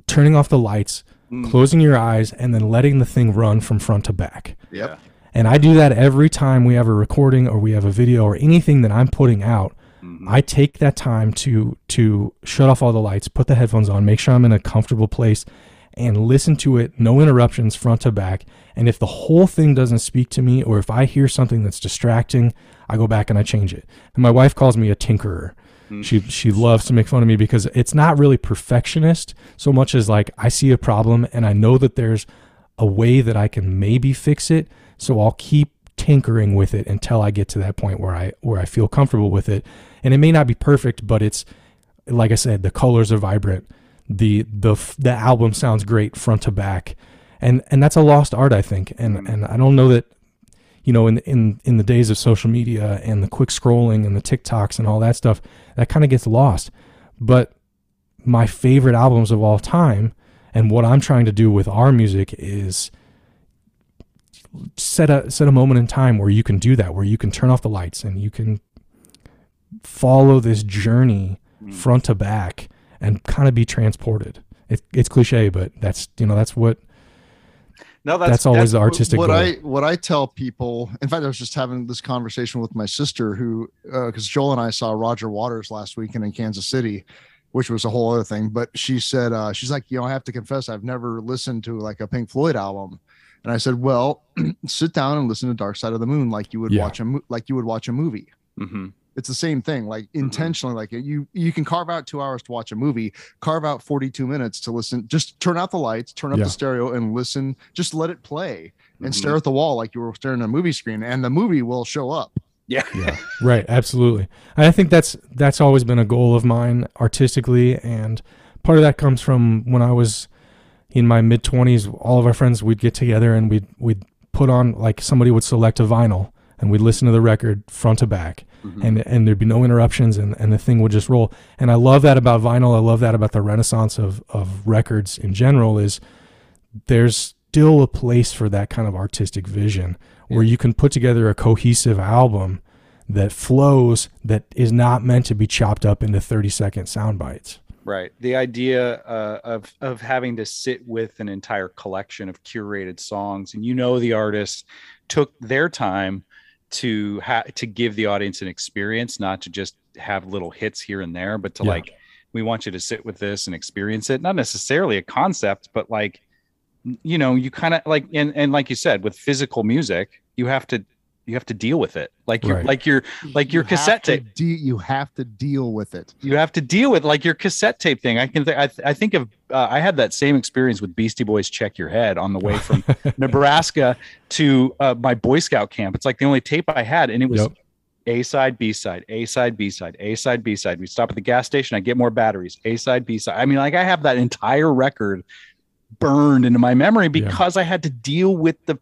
Speaker 4: turning off the lights,
Speaker 3: Mm.
Speaker 4: closing your eyes, and then letting the thing run from front to back.
Speaker 2: Yep.
Speaker 4: And I do that every time we have a recording or we have a video or anything that I'm putting out.
Speaker 3: Mhm.
Speaker 4: I take that time to to shut off all the lights, put the headphones on, make sure I'm in a comfortable place and listen to it, no interruptions front to back. And if the whole thing doesn't speak to me or if I hear something that's distracting, I go back and I change it. And my wife calls me a tinkerer. Hmm. She she loves to make fun of me because it's not really perfectionist so much as like I see a problem and I know that there's a way that I can maybe fix it. So I'll keep tinkering with it until I get to that point where I where I feel comfortable with it. And it may not be perfect, but it's like I said, the colors are vibrant. The the the album sounds great front to back. And and that's a lost art I think. And mm. and I don't know that you know, in in in the days of social media and the quick scrolling and the TikToks and all that stuff, that kind of gets lost. But my favorite albums of all time and what I'm trying to do with our music is set a set a moment in time where you can do that, where you can turn off the lights and you can follow this journey mm. front to back and kind of be transported. It, it's cliche, but that's you know that's what
Speaker 3: no,
Speaker 4: that's, always the artistic
Speaker 2: what
Speaker 4: goal.
Speaker 2: I what I tell people. In fact, I was just having this conversation with my sister, who because Joel and I saw Roger Waters last weekend in Kansas City, which was a whole other thing. But she said uh, she's like, you know, I have to confess, I've never listened to like a Pink Floyd album. And I said, well, sit down and listen to Dark Side of the Moon like you would
Speaker 4: Yeah.
Speaker 2: watch a mo- like you would watch a movie.
Speaker 3: hmm
Speaker 2: It's the same thing, like intentionally. Like you, you can carve out two hours to watch a movie, carve out forty-two minutes to listen. Just turn out the lights, turn up
Speaker 4: Yeah.
Speaker 2: the stereo, and listen. Just let it play and
Speaker 3: Mhm.
Speaker 2: stare at the wall like you were staring at a movie screen, and the movie will show up.
Speaker 3: Yeah.
Speaker 4: yeah right absolutely and i think that's that's always been a goal of mine artistically and part of that comes from when i was in my mid 20s all of our friends we'd get together and we'd we'd put on like somebody would select a vinyl and we'd listen to the record front to back
Speaker 3: Mhm.
Speaker 4: and and there'd be no interruptions and, and the thing would just roll and i love that about vinyl i love that about the renaissance of of records in general is there's still a place for that kind of artistic vision where you can put together a cohesive album that flows that is not meant to be chopped up into 30 second sound bites
Speaker 3: Right. The idea uh, of of having to sit with an entire collection of curated songs, and you know the artist took their time to ha- to give the audience an experience, not to just have little hits here and there, but to
Speaker 4: Yeah.
Speaker 3: like, we want you to sit with this and experience it. Not necessarily a concept, but like, you know, you kind of like, and and like you said, with physical music, you have to you have to deal with it, like your
Speaker 4: Right.
Speaker 3: like your like your
Speaker 2: You
Speaker 3: cassette tape.
Speaker 2: de- you have to deal with it.
Speaker 3: you have to deal with like your cassette tape thing. I can th- I, th- I think of uh, I had that same experience with Beastie Boys Check Your Head on the way from Nebraska to uh, my Boy Scout camp. It's like the only tape I had, and it was
Speaker 4: Yep.
Speaker 3: A side, B side, A side, B side, A side, B side. We stop at the gas station. I get more batteries. A side, B side. I mean, like I have that entire record burned into my memory because I had to deal with the,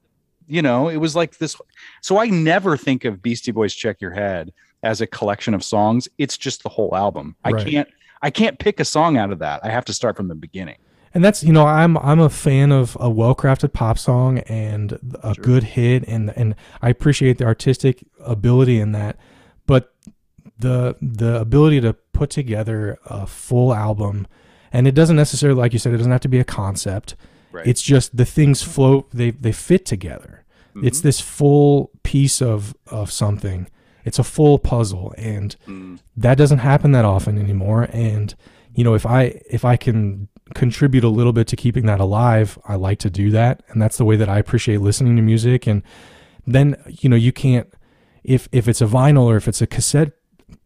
Speaker 3: you know, it was like this. So I never think of Beastie Boys Check Your Head as a collection of songs. It's just the whole album. I
Speaker 4: Right.
Speaker 3: can't. I can't pick a song out of that. I have to start from the beginning.
Speaker 4: and that's you know i'm i'm a fan of a well-crafted pop song and a
Speaker 2: Sure.
Speaker 4: good hit and and i appreciate the artistic ability in that but the the ability to put together a full album and it doesn't necessarily like you said it doesn't have to be a concept
Speaker 3: Right.
Speaker 4: it's just the things flow they they fit together it's
Speaker 3: Mm-hmm.
Speaker 4: this full piece of of something it's a full puzzle and
Speaker 3: Mm.
Speaker 4: that doesn't happen that often anymore and you know if i if i can contribute a little bit to keeping that alive i like to do that and that's the way that i appreciate listening to music and then you know you can't if if it's a vinyl or if it's a cassette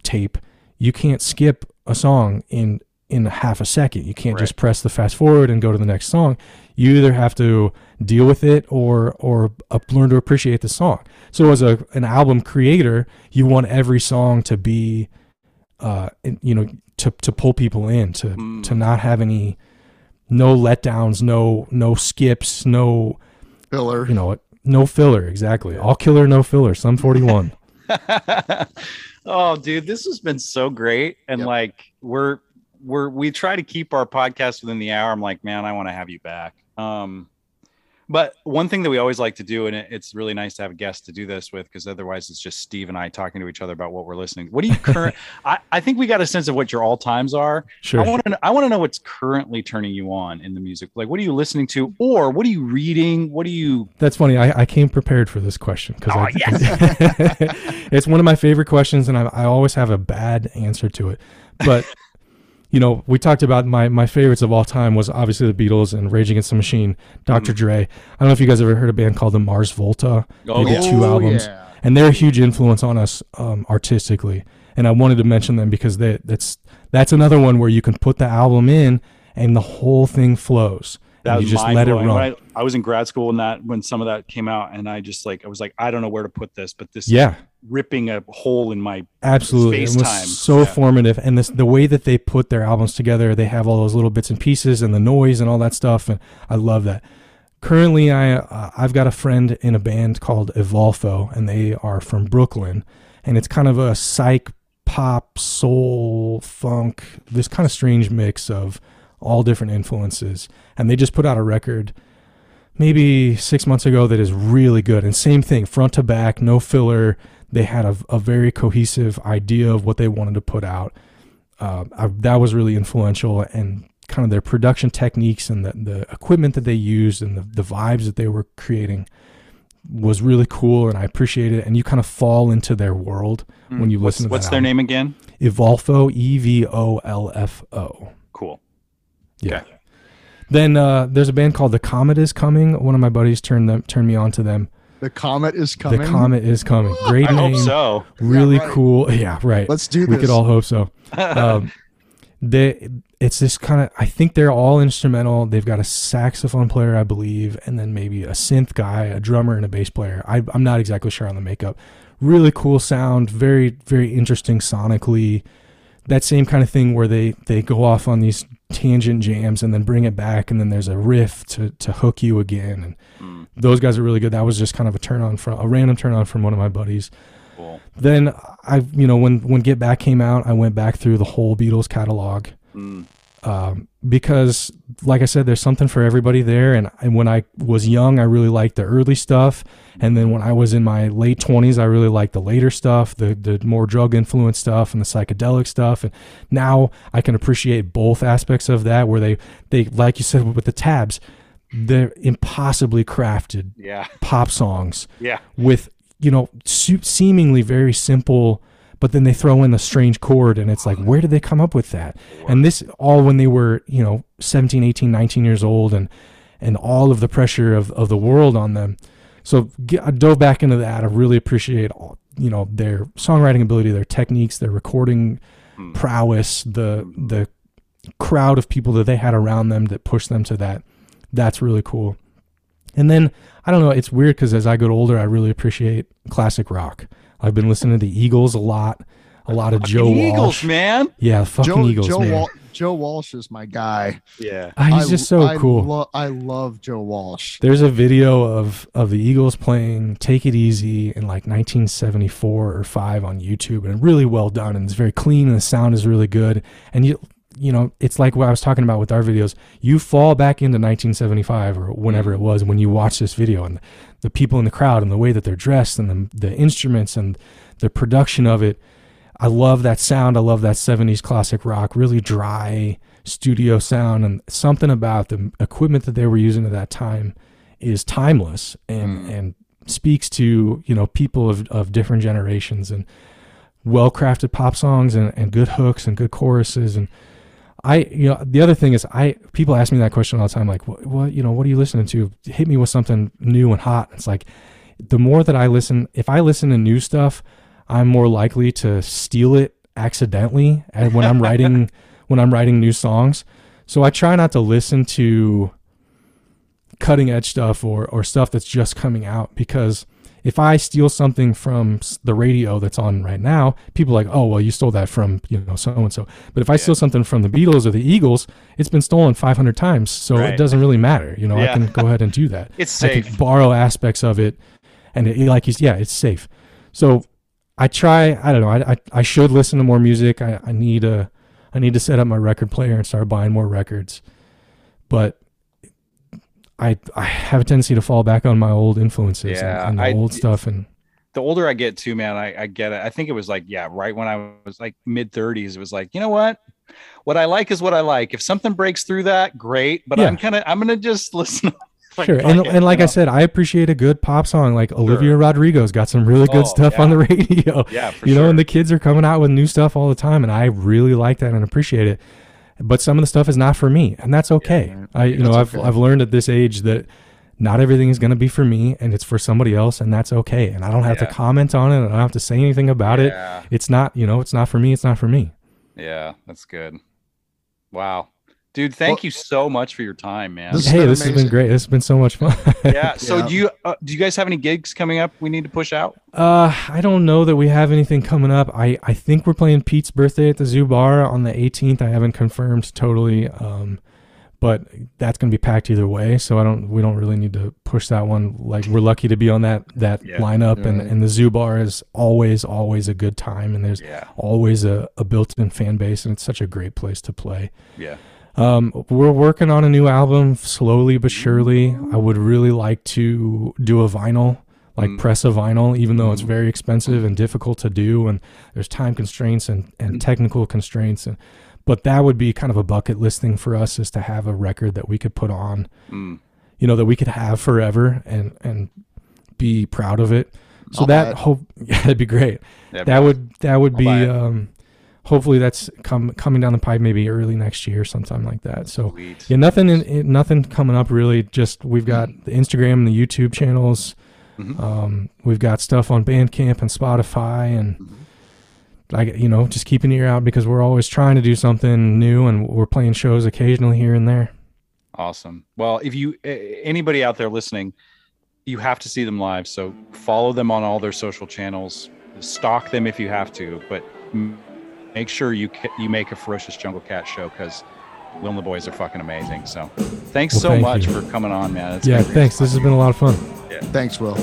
Speaker 4: tape you can't skip a song in in half a second you can't just press the fast forward and go to the next song you either have to deal with it or or up, learn to appreciate the song so as a an album creator you want every song to be uh you know to to pull people in to
Speaker 3: Mm.
Speaker 4: to not have any no letdowns no no skips no
Speaker 2: Filler.
Speaker 4: you know what no filler exactly all killer no filler some 41
Speaker 3: oh, dude, this has been so great. And
Speaker 2: Yep.
Speaker 3: like we're we're we try to keep our podcast within the hour. I'm like, man, I want to have you back. Um, but one thing that we always like to do, and it, it's really nice to have a guest to do this with, because otherwise it's just Steve and I talking to each other about what we're listening. What do you current? I, I think we got a sense of what your all times are.
Speaker 4: sure
Speaker 3: I want to. I want to know what's currently turning you on in the music. Like, what are you listening to, or what are you reading? What are you?
Speaker 4: That's funny. I, I came prepared for this question because
Speaker 3: Oh,
Speaker 4: it's one of my favorite questions, and I, I always have a bad answer to it. But you know, we talked about my my favorites of all time was obviously the Beatles and Rage Against the Machine, doctor Dre. I don't know if you guys ever heard a band called the Mars Volta.
Speaker 3: Oh,
Speaker 4: They
Speaker 3: yeah.
Speaker 4: did two albums,
Speaker 2: yeah.
Speaker 4: and they're a huge influence on us um, artistically. And I wanted to mention them because they, that's that's another one where you can put the album in and the whole thing flows.
Speaker 3: That was
Speaker 4: you just let it run.
Speaker 3: I, I was in grad school when that when some of that came out, and I just like I was like, I don't know where to put this, but this
Speaker 4: yeah.
Speaker 3: is ripping a hole in my
Speaker 4: Absolutely, it was
Speaker 3: space-time.
Speaker 4: so
Speaker 3: Yeah.
Speaker 4: formative, and this the way that they put their albums together. They have all those little bits and pieces, and the noise and all that stuff, and I love that. Currently, I uh, I've got a friend in a band called Evolfo, and they are from Brooklyn, and it's kind of a psych pop, soul, funk, this kind of strange mix of all different influences, and they just put out a record maybe six months ago that is really good. And same thing, front to back, no filler. They had a, a very cohesive idea of what they wanted to put out. Uh, I, that was really influential and kind of their production techniques and the, the equipment that they used and the, the vibes that they were creating was really cool and I appreciate it. And you kind of fall into their world when you.
Speaker 3: What's,
Speaker 4: listen to
Speaker 3: what's their
Speaker 4: album.
Speaker 3: name again?
Speaker 4: Evolfo, E V O L F O.
Speaker 3: Cool.
Speaker 4: Yeah. Then uh, there's a band called The Comet is Coming. One of my buddies turned them turned me on to them.
Speaker 2: The comet is coming.
Speaker 4: The Comet is Coming. Great
Speaker 3: I
Speaker 4: name.
Speaker 3: hope so.
Speaker 4: Really
Speaker 2: Yeah, right.
Speaker 4: cool. Yeah, right.
Speaker 2: Let's do this.
Speaker 4: we could all hope so. Um, they it's this kind of I think they're all instrumental. They've got a saxophone player, I believe, and then maybe a synth guy, a drummer, and a bass player. I, I'm not exactly sure on the makeup. Really cool sound, very very interesting sonically. That same kind of thing where they they go off on these tangent jams and then bring it back, and then there's a riff to to hook you again. And
Speaker 3: Mm,
Speaker 4: those guys are really good. That was just kind of a turn on from a random turn on from one of my buddies
Speaker 3: cool.
Speaker 4: then I, you know, when when Get Back came out, I went back through the whole Beatles catalog
Speaker 3: Mm,
Speaker 4: um, because, like I said, there's something for everybody there. And, and when I was young, I really liked the early stuff, and then when I was in my late 20s, I really liked the later stuff, the the more drug influenced stuff and the psychedelic stuff. And now I can appreciate both aspects of that, where they they like you said with the tabs, they're impossibly crafted
Speaker 3: yeah.
Speaker 4: pop songs
Speaker 3: Yeah.
Speaker 4: with you know su- seemingly very simple but then they throw in a strange chord and it's like where did they come up with that? And this all when they were you know 17 18 19 years old and and all of the pressure of, of the world on them. So get, i dove back into that. I really appreciate all you know their songwriting ability their techniques their recording
Speaker 3: Hmm.
Speaker 4: prowess the the crowd of people that they had around them that pushed them to that. That's really cool. And then I don't know. It's weird because as I get older, I really appreciate classic rock. I've been listening to the Eagles a lot, a lot of Joe
Speaker 3: Eagles,
Speaker 4: Walsh.
Speaker 3: man.
Speaker 4: Yeah, fucking
Speaker 2: Joe,
Speaker 4: Eagles,
Speaker 2: Joe,
Speaker 4: man.
Speaker 2: Wal- Joe Walsh is my guy.
Speaker 3: Yeah.
Speaker 4: Ah, he's
Speaker 2: I-
Speaker 4: just so
Speaker 2: I
Speaker 4: cool.
Speaker 2: lo- I love Joe Walsh.
Speaker 4: There's a video of of the Eagles playing "Take It Easy" in like 1974 or five on YouTube, and really well done, and it's very clean, and the sound is really good. And you you know, it's like what I was talking about with our videos. You fall back into 1975 or whenever it was when you watch this video, and the people in the crowd, and the way that they're dressed, and the the instruments, and the production of it. I love that sound. I love that 70s classic rock, really dry studio sound and something about the equipment that they were using at that time is timeless and mm. and speaks to, you know, people of, of different generations and well-crafted pop songs and, and good hooks and good choruses and I you know the other thing is I people ask me that question all the time like what, what you know what are you listening to hit me with something new and hot it's like the more that I listen if I listen to new stuff I'm more likely to steal it accidentally and when I'm writing when I'm writing new songs. So I try not to listen to cutting edge stuff or or stuff that's just coming out because if I steal something from the radio that's on right now, people are like, "Oh, well, you stole that from, you know, so and so." But if I steal something from the Beatles or the Eagles, it's been stolen 500 times, so
Speaker 3: Right.
Speaker 4: it doesn't really matter. You know, I can go ahead and do that.
Speaker 3: It's safe.
Speaker 4: I can borrow aspects of it, and it, like he's yeah, it's safe. So I try. I don't know. I I, I should listen to more music. I, I need a I need to set up my record player and start buying more records. But I I have a tendency to fall back on my old influences
Speaker 3: Yeah,
Speaker 4: and, and the
Speaker 3: I-
Speaker 4: old stuff and
Speaker 3: the older I get too, man, I, I get it. I think it was like, yeah, right when I was like mid 30s, it was like, you know what? What I like is what I like. If something breaks through that, great. But
Speaker 4: Yeah.
Speaker 3: I'm kind of, I'm gonna just listen. I
Speaker 4: sure. And
Speaker 3: it,
Speaker 4: and like I
Speaker 3: know?
Speaker 4: said, I appreciate a good pop song. Like Olivia Rodrigo's got some really good
Speaker 3: Oh,
Speaker 4: stuff on the radio.
Speaker 3: yeah, for
Speaker 4: you know,
Speaker 3: sure.
Speaker 4: and the kids are coming out with new stuff all the time, and I really like that and appreciate it. But some of the stuff is not for me, and that's okay.
Speaker 2: right.
Speaker 4: I, you know, I've
Speaker 2: okay.
Speaker 4: I've learned at this age that not everything is going to be for me, and it's for somebody else, and that's okay. And I don't have
Speaker 3: Yeah.
Speaker 4: to comment on it, I don't have to say anything about it. It's not, you know, it's not for me. It's not for me.
Speaker 3: yeah, that's good. Wow, dude, thank
Speaker 2: Well-
Speaker 3: you so much for your time, man.
Speaker 2: This-
Speaker 4: hey,
Speaker 2: been
Speaker 4: this has been great. This has been so much fun.
Speaker 3: yeah. So
Speaker 2: Yeah.
Speaker 3: do you uh, do you guys have any gigs coming up? We need to push out.
Speaker 4: Uh, I don't know that we have anything coming up. I, I think we're playing Pete's birthday at the Zoo Bar on the 18th. I haven't confirmed totally. Um, but that's gonna be packed either way. So I don't. We don't really need to push that one. Like we're lucky to be on that that
Speaker 3: Yeah.
Speaker 4: lineup, and and the Zoo Bar is always always a good time, and there's
Speaker 3: Yeah,
Speaker 4: always a, a built-in fan base, and it's such a great place to play.
Speaker 3: yeah.
Speaker 4: Um, we're working on a new album slowly but surely. I would really like to do a vinyl, like
Speaker 3: Mm.
Speaker 4: press a vinyl, even though it's very expensive and difficult to do, and there's time constraints and, and technical constraints. And but that would be kind of a bucket list thing for us is to have a record that we could put on,
Speaker 3: Mm.
Speaker 4: you know, that we could have forever and and be proud of it. So
Speaker 5: I'll
Speaker 4: that hope yeah, that'd be great.
Speaker 3: That'd
Speaker 4: that
Speaker 3: be
Speaker 4: would that would
Speaker 3: I'll
Speaker 4: be um hopefully that's come coming down the pipe maybe early next year sometime like that. So
Speaker 3: Sweet.
Speaker 4: yeah, nothing in, in nothing coming up really. Just we've got the Instagram and the YouTube channels.
Speaker 3: Mhm.
Speaker 4: Um, we've got stuff on Bandcamp and Spotify, and
Speaker 3: Mhm.
Speaker 4: like you know, just keep an ear out because we're always trying to do something new, and we're playing shows occasionally here and there.
Speaker 3: Awesome. Well, if you anybody out there listening, you have to see them live. So follow them on all their social channels. Stalk them if you have to, but make sure you ca- you make a ferocious jungle cat show because Will and the boys are fucking amazing. So thanks
Speaker 4: Well,
Speaker 3: so
Speaker 4: thank
Speaker 3: much
Speaker 4: you.
Speaker 3: for coming on, man. It's
Speaker 4: yeah, thanks. This has been a lot of fun. Yeah.
Speaker 5: Thanks, Will.